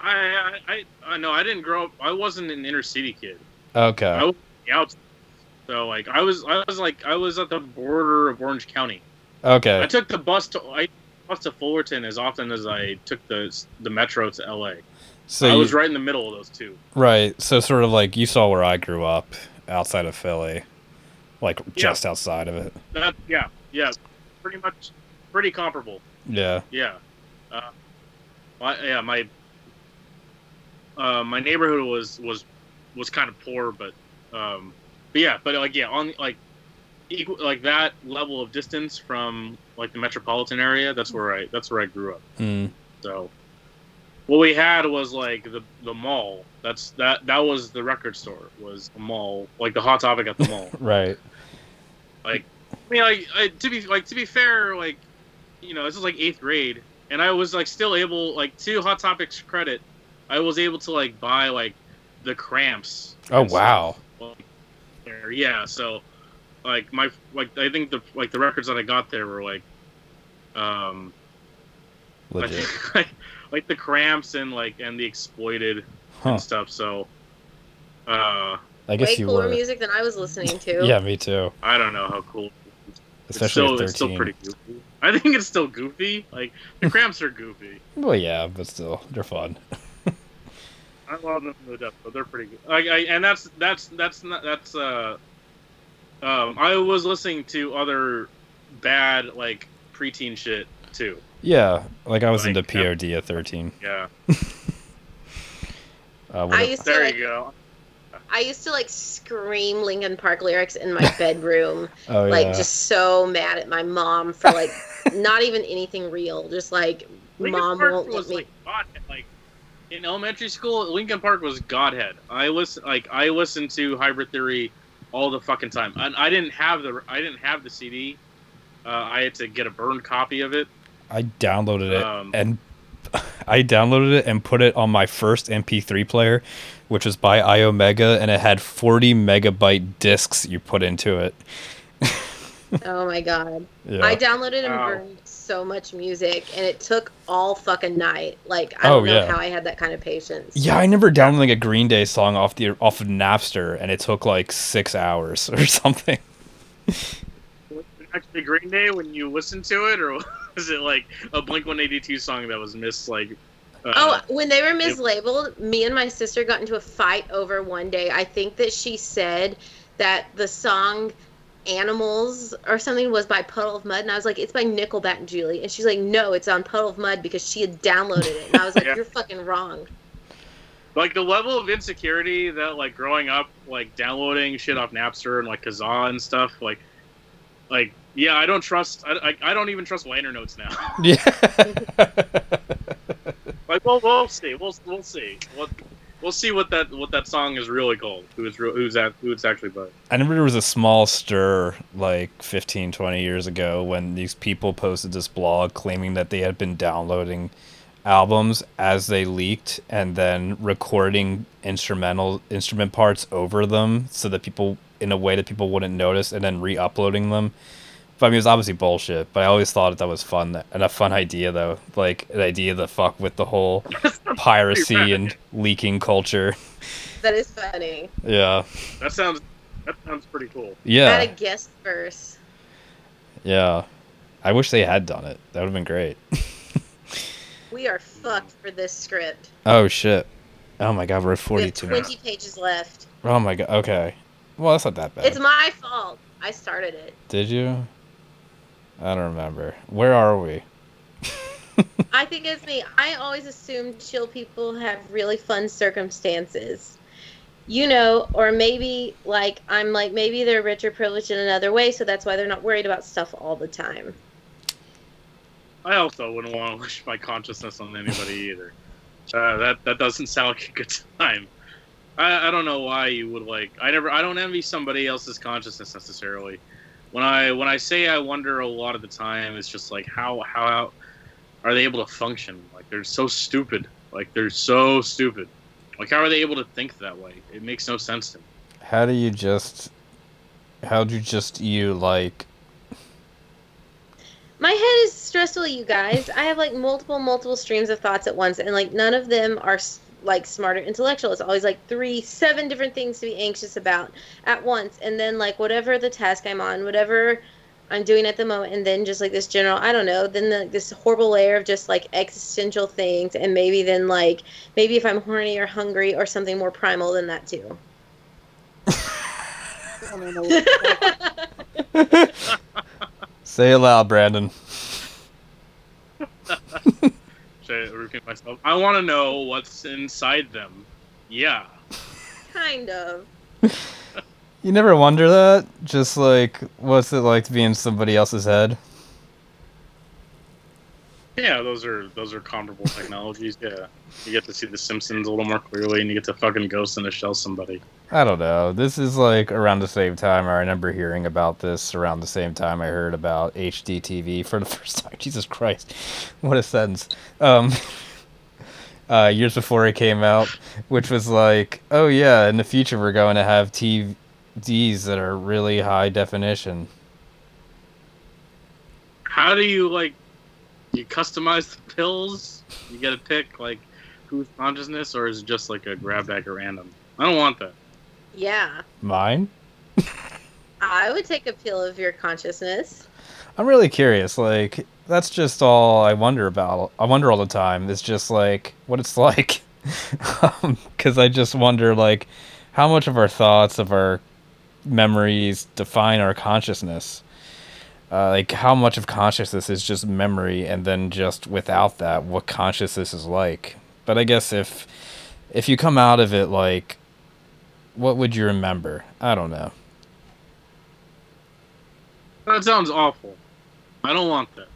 I I I, no, I didn't grow up. I wasn't an inner city kid. Okay. I was out. So like I was I was like I was at the border of Orange County. Okay. I took the bus to I bus to Fullerton as often as I took the the metro to LA. So I you, was right in the middle of those two. right. So sort of like you saw where I grew up outside of Philly. Like just outside of it. That yeah yeah, pretty much pretty comparable. Yeah. Yeah, uh, my, yeah my uh, my neighborhood was was was kind of poor, but um, but yeah, but like yeah on like equal like that level of distance from like the metropolitan area. That's where I that's where I grew up. Mm. So what we had was like the the mall. That's that that was the record store was a mall, like the hot topic at the mall. Right. I mean, like I, to be like to be fair, like you know, this is like eighth grade, and I was like still able, like to Hot Topics credit, I was able to like buy like the cramps. Oh wow. like, there. Yeah, so like my like I think the like the records that I got there were like, um, I Legit. think like the Cramps and like and the Exploited Huh. and stuff. So, uh, I guess Way you cooler were. music than I was listening to. Yeah, me too. I don't know how cool. Especially it's still, it's still 13. pretty goofy. I think it's still goofy. Like the Cramps are goofy. Well, yeah, but still, they're fun. I love them to death, but they're pretty good. Like, I, and that's that's that's not that's uh, um, I was listening to other bad like preteen shit too. Yeah, like I was Like, into POD at 13. Yeah, Uh, what I a- used to there like, you go. I used to like scream Linkin Park lyrics in my bedroom, oh, like yeah. just so mad at my mom for like not even anything real, just like Linkin mom Park won't let was me. like Godhead. Like in elementary school, Linkin Park was Godhead. I listen like I listened to Hybrid Theory all the fucking time. And I didn't have the I didn't have the CD. Uh, I had to get a burned copy of it. I downloaded it Um, and I downloaded it and put it on my first MP3 player, which was by iOmega, and it had 40 megabyte discs you put into it. Oh my god! Yeah. I downloaded and Wow. burned so much music, and it took all fucking night. Like I Oh, don't know yeah. how I had that kind of patience. yeah, I remember downloading a Green Day song off the off of Napster, and it took like six hours or something. Was it actually Green Day when you listened to it, or was it like a Blink One Eighty Two song that was missed? Like, uh, Oh, when they were mislabeled, me and my sister got into a fight over one day. I think that she said that the song Animals or something was by Puddle of Mudd. And I was like, it's by Nickelback, and Julie. And she's like, no, it's on Puddle of Mudd because she had downloaded it. And I was like, Yeah. you're fucking wrong. like the level of insecurity that like growing up, like downloading shit off Napster and like Kazaa and stuff, like, like yeah, I don't trust. I, I, I don't even trust liner notes now. Yeah. like, well, we'll see. We'll we'll see. What we'll see what that what that song is really called. Who is? Who's that? Who it's actually by? I remember there was a small stir like 15, 20 years ago when these people posted this blog claiming that they had been downloading albums as they leaked and then recording instrumental instrument parts over them so that people in a way that people wouldn't notice and then re-uploading them. But I mean, it was obviously bullshit. But I always thought that, that was fun and a fun idea, though. Like an idea to fuck with the whole piracy rad. and leaking culture. That is funny. Yeah, That sounds that sounds pretty cool. yeah. I had a guest verse. Yeah. I wish they had done it. That would have been great. We are fucked for this script. oh shit. Oh my god, we're at We have 20 pages left. Oh my god. Okay. Well, that's not that bad. It's my fault. I started it. Did you? I don't remember. Where are we? I think it's me. I always assume chill people have really fun circumstances. You know, or maybe like I'm like maybe they're rich or privileged in another way, so that's why they're not worried about stuff all the time. I also wouldn't want to wish my consciousness on anybody either. Uh, that that doesn't sound like a good time. I, I don't know why you would like. I never. I don't envy somebody else's consciousness necessarily. When I when I say I wonder a lot of the time, it's just like how how are they able to function? Like they're so stupid. Like they're so stupid. Like how are they able to think that way? It makes no sense to me. How do you just how do you just you like My head is stressful, you guys. I have like multiple, multiple streams of thoughts at once, and like none of them are s- like smart or intellectual. It's always like three, seven different things to be anxious about at once, and then like whatever the task I'm on, whatever I'm doing at the moment, and then just like this general, I don't know, then the, this horrible layer of just like existential things, and maybe then like maybe if I'm horny or hungry or something more primal than that too. Say it loud, Brandon. Should I repeat myself? I want to know what's inside them. Yeah. kind of. You never wonder that? Just like what's it like to be in somebody else's head? Yeah, those are those are comparable technologies. Yeah, you get to see the Simpsons a little more clearly, and you get to fucking ghost in a shell somebody. I don't know. This is like around the same time I remember hearing about this around the same time I heard about HDTV for the first time. Jesus Christ. What a sentence. Um uh years before it came out, which was like, oh yeah, in the future we're going to have TVs that are really high definition. How do you like? You customize the pills. You get to pick like whose consciousness, or is it just like a grab bag at random? I don't want that. Yeah. Mine? I would take a pill of your consciousness. I'm really curious. Like, that's just all I wonder about. I wonder all the time. It's just like what it's like. Um, because I just wonder, like, how much of our thoughts, of our memories define our consciousness. Uh, like, how much of consciousness is just memory, and then just without that, what consciousness is like. But I guess if if you come out of it like, what would you remember? I don't know. That sounds awful. I don't want that.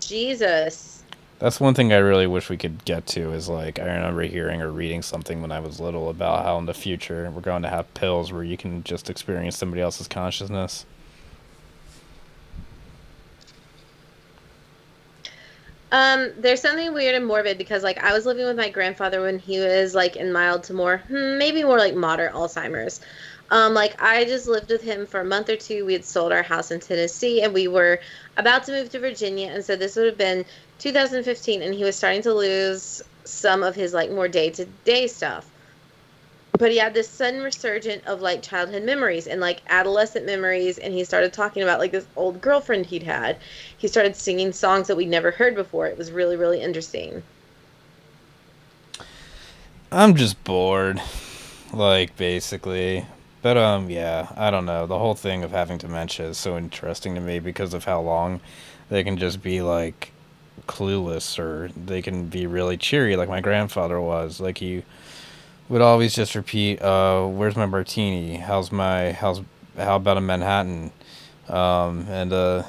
Jesus. That's one thing I really wish we could get to is like I remember hearing or reading something when I was little about how in the future we're going to have pills where you can just experience somebody else's consciousness. Um, there's something weird and morbid because like I was living with my grandfather when he was like in mild to more hmm, maybe more like moderate Alzheimer's. Um, like I just lived with him for a month or two. We had sold our house in Tennessee and we were about to move to Virginia, and so this would have been 2015, and he was starting to lose some of his like more day to day stuff. But he had this sudden resurgent of like childhood memories and like adolescent memories, and he started talking about like this old girlfriend he'd had. He started singing songs that we'd never heard before. It was really, really interesting. I'm just bored. Like basically. But um yeah, I don't know. The whole thing of having dementia is so interesting to me because of how long they can just be like clueless or they can be really cheery like my grandfather was. Like he would always just repeat, uh, where's my martini? How's my how's how about a Manhattan? Um and uh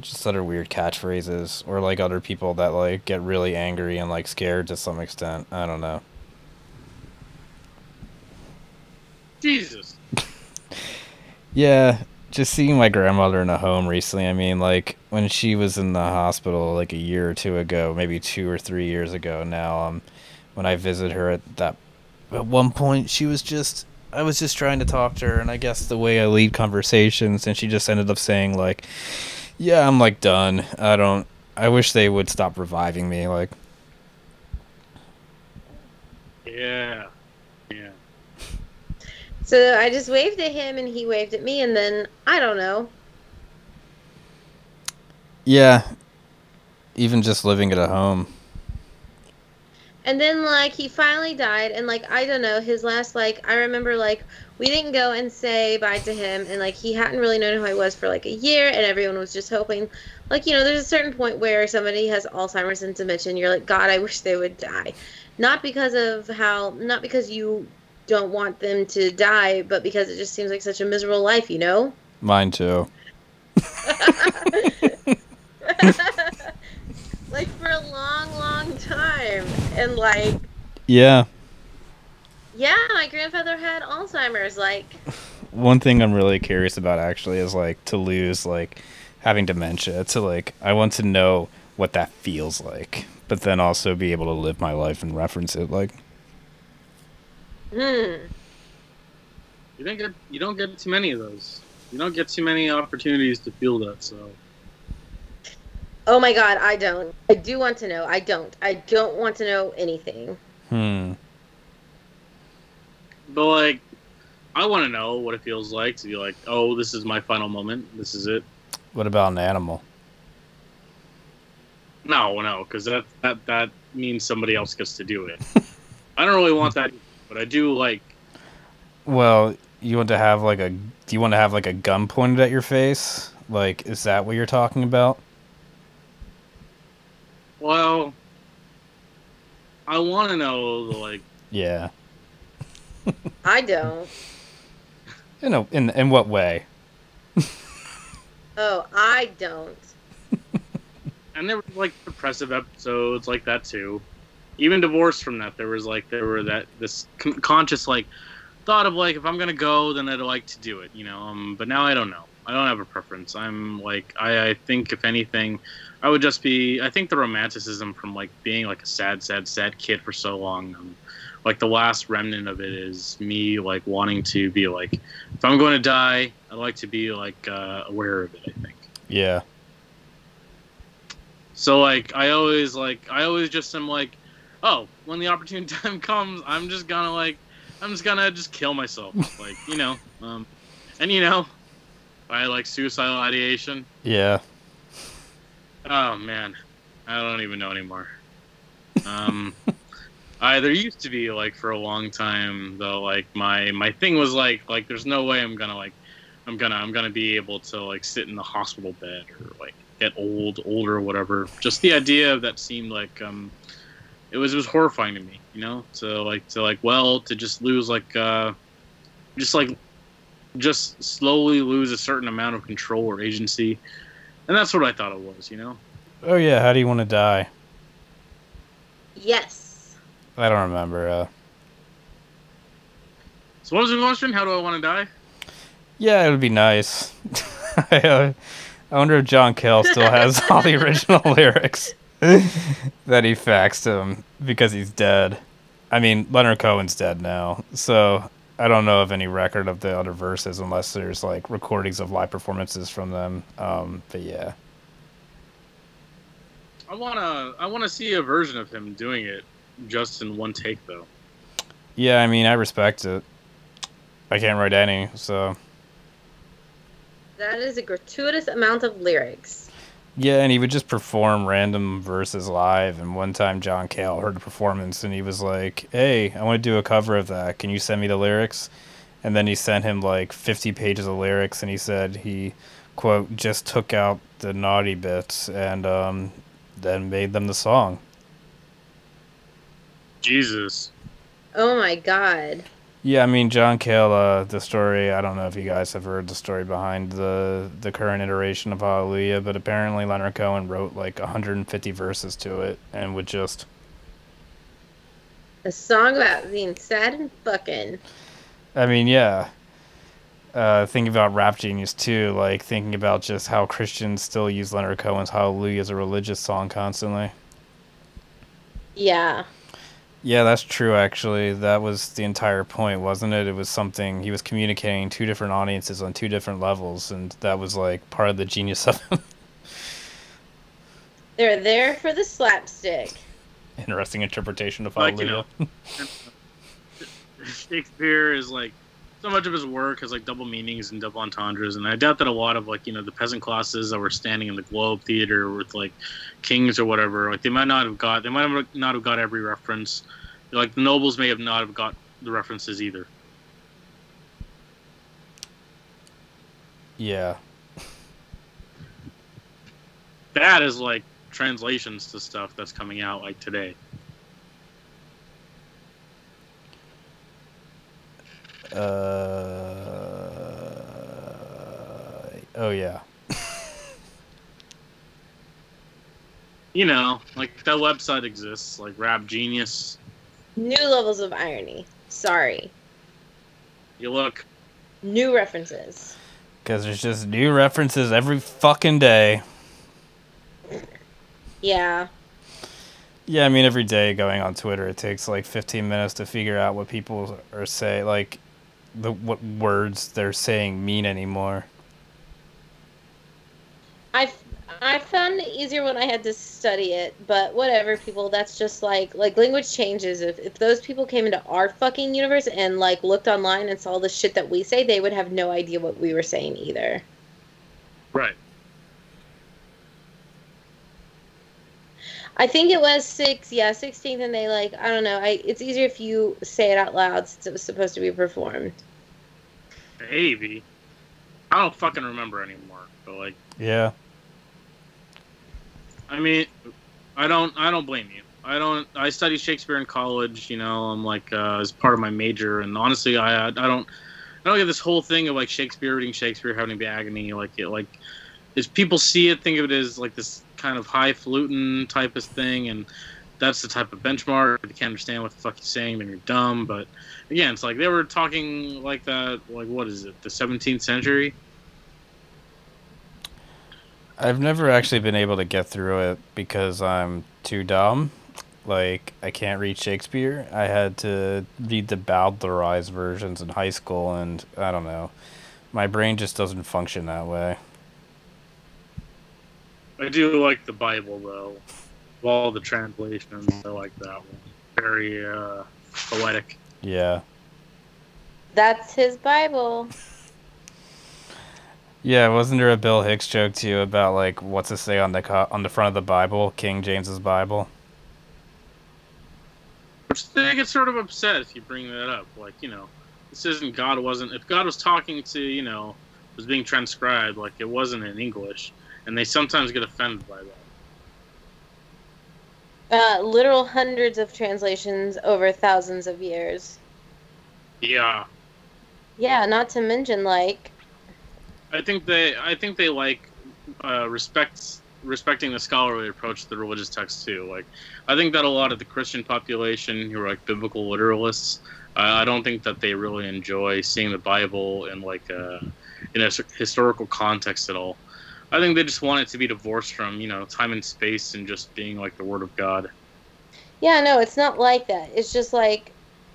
just other weird catchphrases or like other people that like get really angry and like scared to some extent. I don't know. Jesus. Yeah, just seeing my grandmother in a home recently. I mean, like when she was in the hospital like a year or two ago, maybe two or three years ago now. Um, when I visit her at that, at one point she was just. I was just trying to talk to her, and I guess the way I lead conversations, and she just ended up saying like, "Yeah, I'm like done. I don't. I wish they would stop reviving me." Like, Yeah. Yeah. So I just waved at him and he waved at me, and then I don't know. yeah, even just living at a home. And then like he finally died, and like I don't know his last like I remember like we didn't go and say bye to him, and like he hadn't really known who I was for like a year, and everyone was just hoping, like you know, there's a certain point where somebody has Alzheimer's and dementia, and you're like, God, I wish they would die, not because of how, not because you don't want them to die, but because it just seems like such a miserable life, you know. Mine too. like for a long, long time, and like Yeah. yeah, my grandfather had Alzheimer's, like. one thing I'm really curious about actually is like to lose like having dementia to like I want to know what that feels like, but then also be able to live my life and reference it like Hmm. You don't get you don't get too many of those. You don't get too many opportunities to feel that. So Oh my god, I don't. I do want to know. I don't. I don't want to know anything. hmm But like, I want to know what it feels like to be like, oh, this is my final moment. This is it. what about an animal? No, no, because that that that means somebody else gets to do it. I don't really want that, but I do like. Well, you want to have like a do you want to have like a gun pointed at your face? Like is that what you're talking about? Well, I want to know the like. Yeah. I don't. In a, in in what way? Oh, I don't. And there were like depressive episodes like that too. Even divorced from that, there was like there were that this con- conscious like thought of like if I'm gonna go, then I'd like to do it, you know. Um, but now I don't know. I don't have a preference. I'm like I, I think if anything, I would just be. I think the romanticism from like being like a sad, sad, sad kid for so long. Um, like the last remnant of it is me like wanting to be like if I'm going to die, I'd like to be like uh, aware of it. I think. Yeah. So like I always like I always just am like, oh, when the opportune time comes, I'm just gonna like I'm just gonna just kill myself. like, you know. Um and you know, I like suicidal ideation. Yeah. Oh man. I don't even know anymore. Um I there used to be like for a long time though, like my my thing was like like there's no way I'm gonna like I'm gonna I'm gonna be able to like sit in the hospital bed or like get old, older, or whatever. Just the idea of that seemed like um, it was it was horrifying to me, you know. To like to like well to just lose like uh, just like just slowly lose a certain amount of control or agency, and that's what I thought it was, you know. Oh yeah, how do you want to die? Yes. I don't remember. Uh, So what was the question? How do I want to die? yeah, it would be nice. I, uh, I wonder if John Cale still has all the original lyrics that he faxed him because he's dead. I mean, Leonard Cohen's dead now, so I don't know of any record of the other verses unless there's like recordings of live performances from them. Um, but yeah, I wanna I wanna see a version of him doing it just in one take though. yeah. I mean, I respect it. I can't write any, so That is a gratuitous amount of lyrics. Yeah, and he would just perform random verses live. And one time, John Cale heard a performance, and he was like, "Hey, I want to do a cover of that. Can you send me the lyrics?" And then he sent him like fifty pages of lyrics, and he said he, quote, just took out the naughty bits and um, then made them the song. Jesus. Oh my god. Yeah, I mean John Cale. Uh, the story. I don't know if you guys have heard the story behind the the current iteration of Hallelujah, but apparently Leonard Cohen wrote like 150 verses to it, and would just A song about being sad and fucking. I mean, yeah. Uh, thinking about Rap Genius too, like thinking about just how Christians still use Leonard Cohen's Hallelujah as a religious song constantly. Yeah. Yeah, that's true. Actually, that was the entire point, wasn't it? It was something he was communicating two different audiences on two different levels, and that was like part of the genius of him. They're there for the slapstick. Interesting interpretation of Like, you Hallelujah. Shakespeare is like so much of his work has like double meanings and double entendres, and I doubt that a lot of like you know the peasant classes that were standing in the Globe Theater with like kings or whatever, like they might not have got they might have not have got every reference. Like the nobles may have not have got the references either. yeah. That is like translations to stuff that's coming out like today. Uh. Oh yeah. You know, like that website exists, like Rap Genius. New levels of irony. Sorry. You look, New references. Because there's just new references every fucking day. Yeah. Yeah, I mean, every day going on Twitter, it takes like 15 minutes to figure out what people are saying. like the what words they're saying mean anymore. I I found it easier when I had to study it, but whatever, people. That's just like like language changes. If if those people came into our fucking universe and like looked online and saw the shit that we say, they would have no idea what we were saying either. right? I think it was six, yeah, sixteenth, and they like I don't know. I it's easier if you say it out loud since it was supposed to be performed. Maybe. I don't fucking remember anymore. But like, Yeah. I mean, I don't. I don't blame you. I don't. I studied Shakespeare in college. You know, I'm like uh, as part of my major, and honestly, I I don't. I don't get this whole thing of like Shakespeare reading Shakespeare having to be agony. Like it, like, as people see it, think of it as like this kind of highfalutin type of thing, and that's the type of benchmark. If you can't understand what the fuck he's saying, then you're dumb. But again, it's like they were talking like that. Like what is it? The 17th century. I've never actually been able to get through it because I'm too dumb. Like, I can't read Shakespeare. I had to read the Bowdlerized versions in high school, and I don't know. My brain just doesn't function that way. I do like the Bible though. Of all the translations, I like that one. Very uh, poetic. Yeah. That's his Bible. Yeah, wasn't there a Bill Hicks joke too about like what's to say on the co- on the front of the Bible, King James's Bible? Which they get sort of upset if you bring that up. Like, you know, this isn't God wasn't if God was talking to, you know, was being transcribed, like it wasn't in English. And they sometimes get offended by that. Uh, literal hundreds of translations over thousands of years. Yeah. Yeah, not to mention like I think they I think they like uh, respects respecting the scholarly approach to the religious text too. Like I think that a lot of the Christian population who are like biblical literalists, uh, I don't think that they really enjoy seeing the Bible in like a in a historical context at all. I think they just want it to be divorced from you know time and space and just being like the Word of God. Yeah, no, it's not like that. It's just like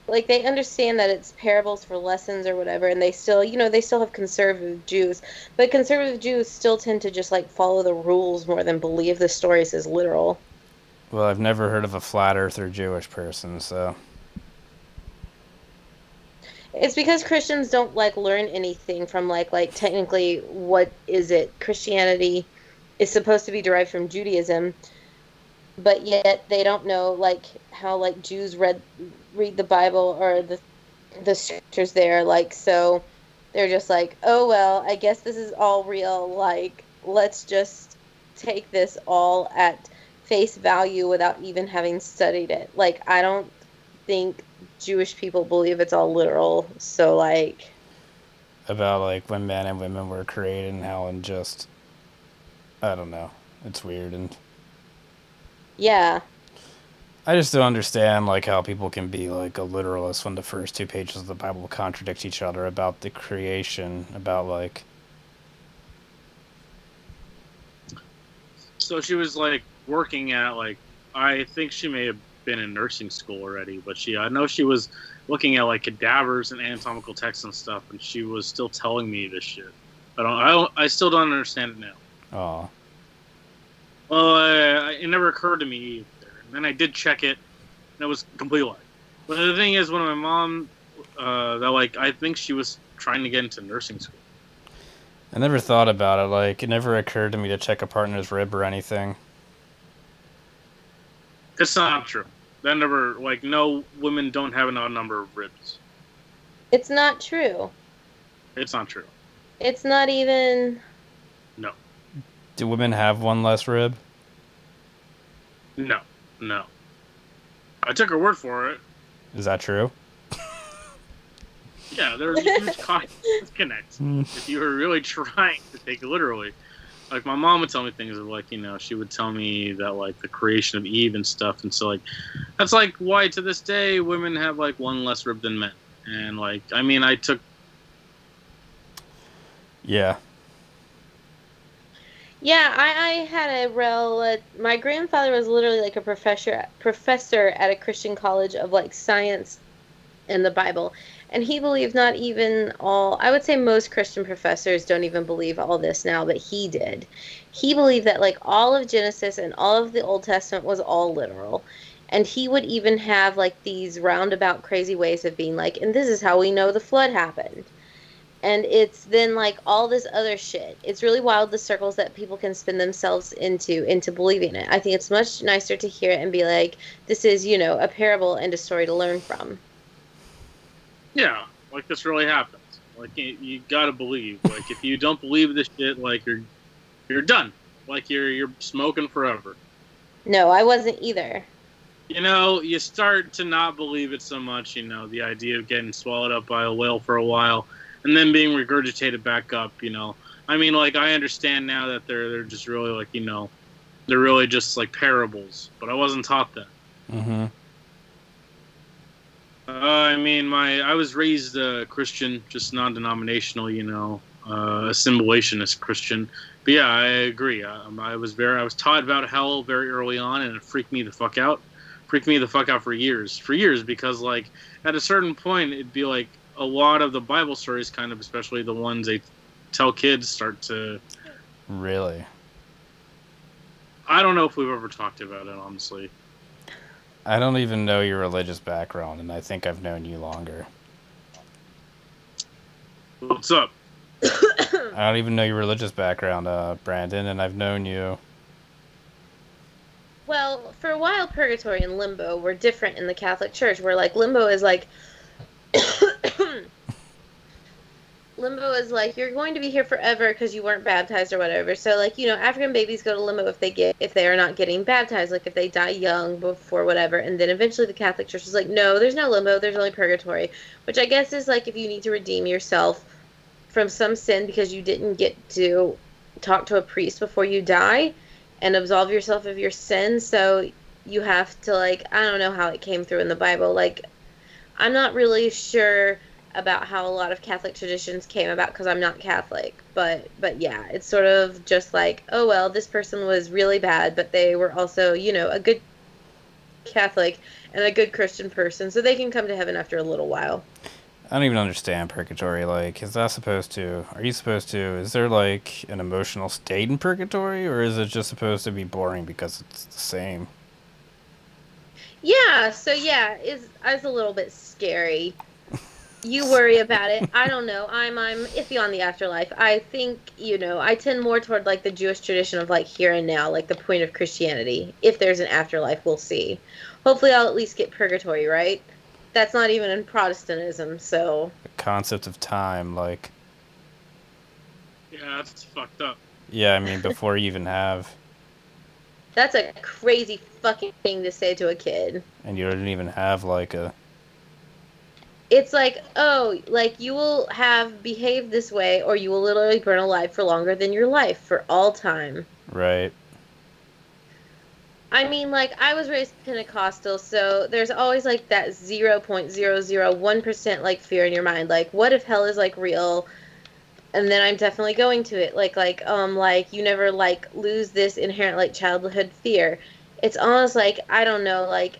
like they understand that it's parables for lessons or whatever and they still, you know, they still have conservative Jews, but conservative Jews still tend to just like follow the rules more than believe the stories as literal. Well, I've never heard of a flat earther Jewish person, so It's because Christians don't like learn anything from like like technically what is it? Christianity is supposed to be derived from Judaism, but yet they don't know like how like Jews read read the Bible or the the scriptures there like so they're just like, "Oh well, I guess this is all real. Like let's just take this all at face value without even having studied it." Like I don't think Jewish people believe it's all literal. So like about like when men and women were created and how and just I don't know. It's weird and yeah. I just don't understand like how people can be like a literalist when the first two pages of the Bible contradict each other about the creation, about like So she was like working at like I think she may have been in nursing school already, but she I know she was looking at like cadavers and anatomical texts and stuff, and she was still telling me this shit. I don't I don't I still don't understand it now. oh Well, it never occurred to me either. And then I did check it, and it was complete lie. But the thing is, when my mom, uh, that like I think she was trying to get into nursing school. I never thought about it. Like it never occurred to me to check a partner's rib or anything. It's not true. That never like no women don't have an odd number of ribs. It's not true. It's not true. It's not even No. Do women have one less rib? No, no. I took her word for it. Is that true? Yeah, there's a huge con- disconnect. Hmm. If you were really trying to take it literally, like my mom would tell me things of like you know she would tell me that like the creation of Eve and stuff, and so like that's like why to this day women have like one less rib than men, and like I mean I took Yeah. Yeah, I, I had a rel. Uh, my grandfather was literally like a professor professor at a Christian college of like science and the Bible, and he believed not even all. I would say most Christian professors don't even believe all this now, but he did. He believed that like all of Genesis and all of the Old Testament was all literal. And he would even have like these roundabout crazy ways of being like, and this is how we know the flood happened and it's then like all this other shit. It's really wild the circles that people can spin themselves into into believing it. I think it's much nicer to hear it and be like, this is you know a parable and a story to learn from. Yeah like this really happens. Like you, you gotta believe. Like if you don't believe this shit, like you're you're done. Like you're you're smoking forever. No, I wasn't either. you know, you start to not believe it so much, you know, the idea of getting swallowed up by a whale for a while and then being regurgitated back up, you know. I mean, like I understand now that they're they're just really like, you know, they're really just like parables, but I wasn't taught that. Mm-hmm. Uh, I mean, my I was raised uh, Christian, just non-denominational, you know, uh, assimilationist Christian. But yeah, I agree. I, I was very I was taught about hell very early on, and it freaked me the fuck out. Freaked me the fuck out for years, for years, because like at a certain point, it'd be like a lot of the Bible stories, kind of, especially the ones they tell kids, start to Really? I don't know if we've ever talked about it, honestly. I don't even know your religious background, and I think I've known you longer. What's up? I don't even know your religious background, uh, Brandon, and I've known you. Well, for a while, purgatory and limbo were different in the Catholic Church, where like limbo is like limbo is like you're going to be here forever because you weren't baptized or whatever. So like you know, African babies go to limbo if they get if they are not getting baptized, like if they die young before whatever. And then eventually the Catholic Church is like, no, there's no limbo, there's only purgatory, which I guess is like if you need to redeem yourself from some sin because you didn't get to talk to a priest before you die and absolve yourself of your sins. So you have to like I don't know how it came through in the Bible. Like I'm not really sure about how a lot of Catholic traditions came about because I'm not Catholic. But but yeah, it's sort of just like, oh well, this person was really bad, but they were also, you know, a good Catholic and a good Christian person, so they can come to heaven after a little while. I don't even understand purgatory. Like, is that supposed to? Are you supposed to? Is there like an emotional state in purgatory, or is it just supposed to be boring because it's the same? Yeah, so yeah, is is a little bit scary. You worry about it. I don't know. I'm I'm iffy on the afterlife. I think you know I tend more toward like the Jewish tradition of like here and now, like the point of Christianity. If there's an afterlife, we'll see. Hopefully, I'll at least get purgatory, right? That's not even in Protestantism, so The concept of time, like, Yeah, that's fucked up. yeah, I mean, before you even have, that's a crazy fucking thing to say to a kid. and you don't even have like a It's like, oh, like you will have behaved this way, or you will literally burn alive for longer than your life for all time. right. I mean, like I was raised Pentecostal, so there's always like that zero point zero zero one percent like fear in your mind. Like, what if hell is like real? And then I'm definitely going to it. Like, like, um, like you never like lose this inherent like childhood fear. It's almost like I don't know, like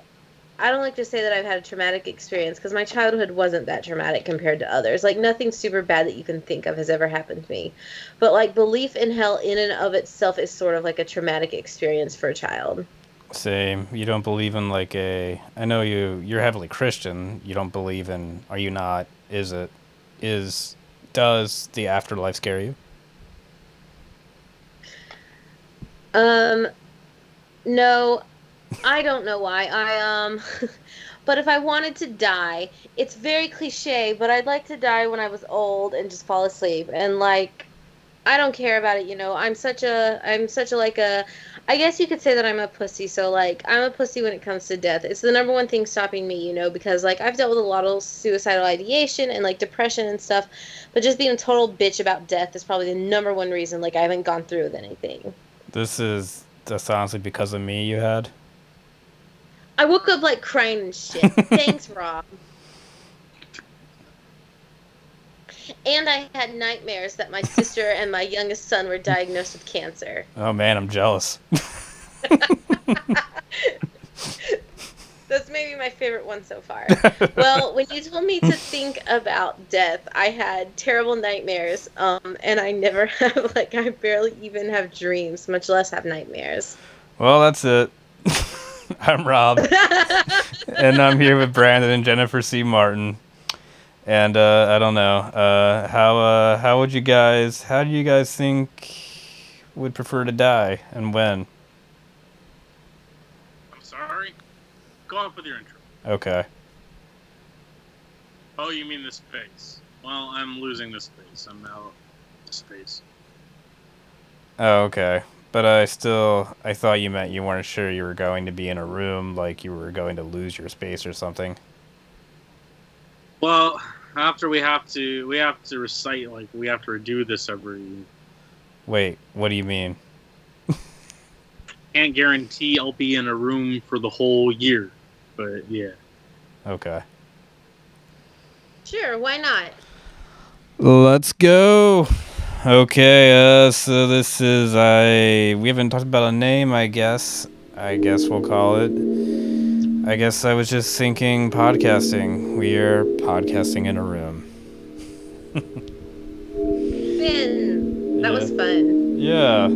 I don't like to say that I've had a traumatic experience because my childhood wasn't that traumatic compared to others. Like nothing super bad that you can think of has ever happened to me. But like belief in hell in and of itself is sort of like a traumatic experience for a child. Same. You don't believe in like a. I know you. You're heavily Christian. You don't believe in. Are you not? Is it? Is does the afterlife scare you? Um, no, I don't know why. I um, but if I wanted to die, it's very cliche, but I'd like to die when I was old and just fall asleep and like, I don't care about it. You know, I'm such a, I'm such a like a. I guess you could say that I'm a pussy. So like, I'm a pussy when it comes to death. It's the number one thing stopping me. You know, because like I've dealt with a lot of suicidal ideation and like depression and stuff, but just being a total bitch about death is probably the number one reason like I haven't gone through with anything. This is that's honestly because of me. You had. I woke up like crying and shit. Thanks, Rob. And I had nightmares that my sister and my youngest son were diagnosed with cancer. Oh man, I'm jealous. That's maybe my favorite one so far. Well, when you told me to think about death, I had terrible nightmares, um, and I never have like I barely even have dreams, much less have nightmares. Well, that's it. I'm Rob, and I'm here with Brandon and Jennifer C. Martin. And uh, I don't know uh, how uh, how would you guys how do you guys think would prefer to die and when? I'm sorry. Go off with your intro. Okay. Oh, you mean the space? Well, I'm losing the space. I'm out of space. Oh, okay. But I still I thought you meant you weren't sure you were going to be in a room like you were going to lose your space or something. Well, after we have to, we have to recite like we have to redo this every. Wait, what do you mean? Can't guarantee I'll be in a room for the whole year, but yeah. Okay. Sure, why not? Let's go. Okay, uh, so this is I. We haven't talked about a name. I guess. I guess we'll call it. I guess I was just thinking podcasting. We are podcasting in a room. Ben, that Yeah. was fun. Yeah.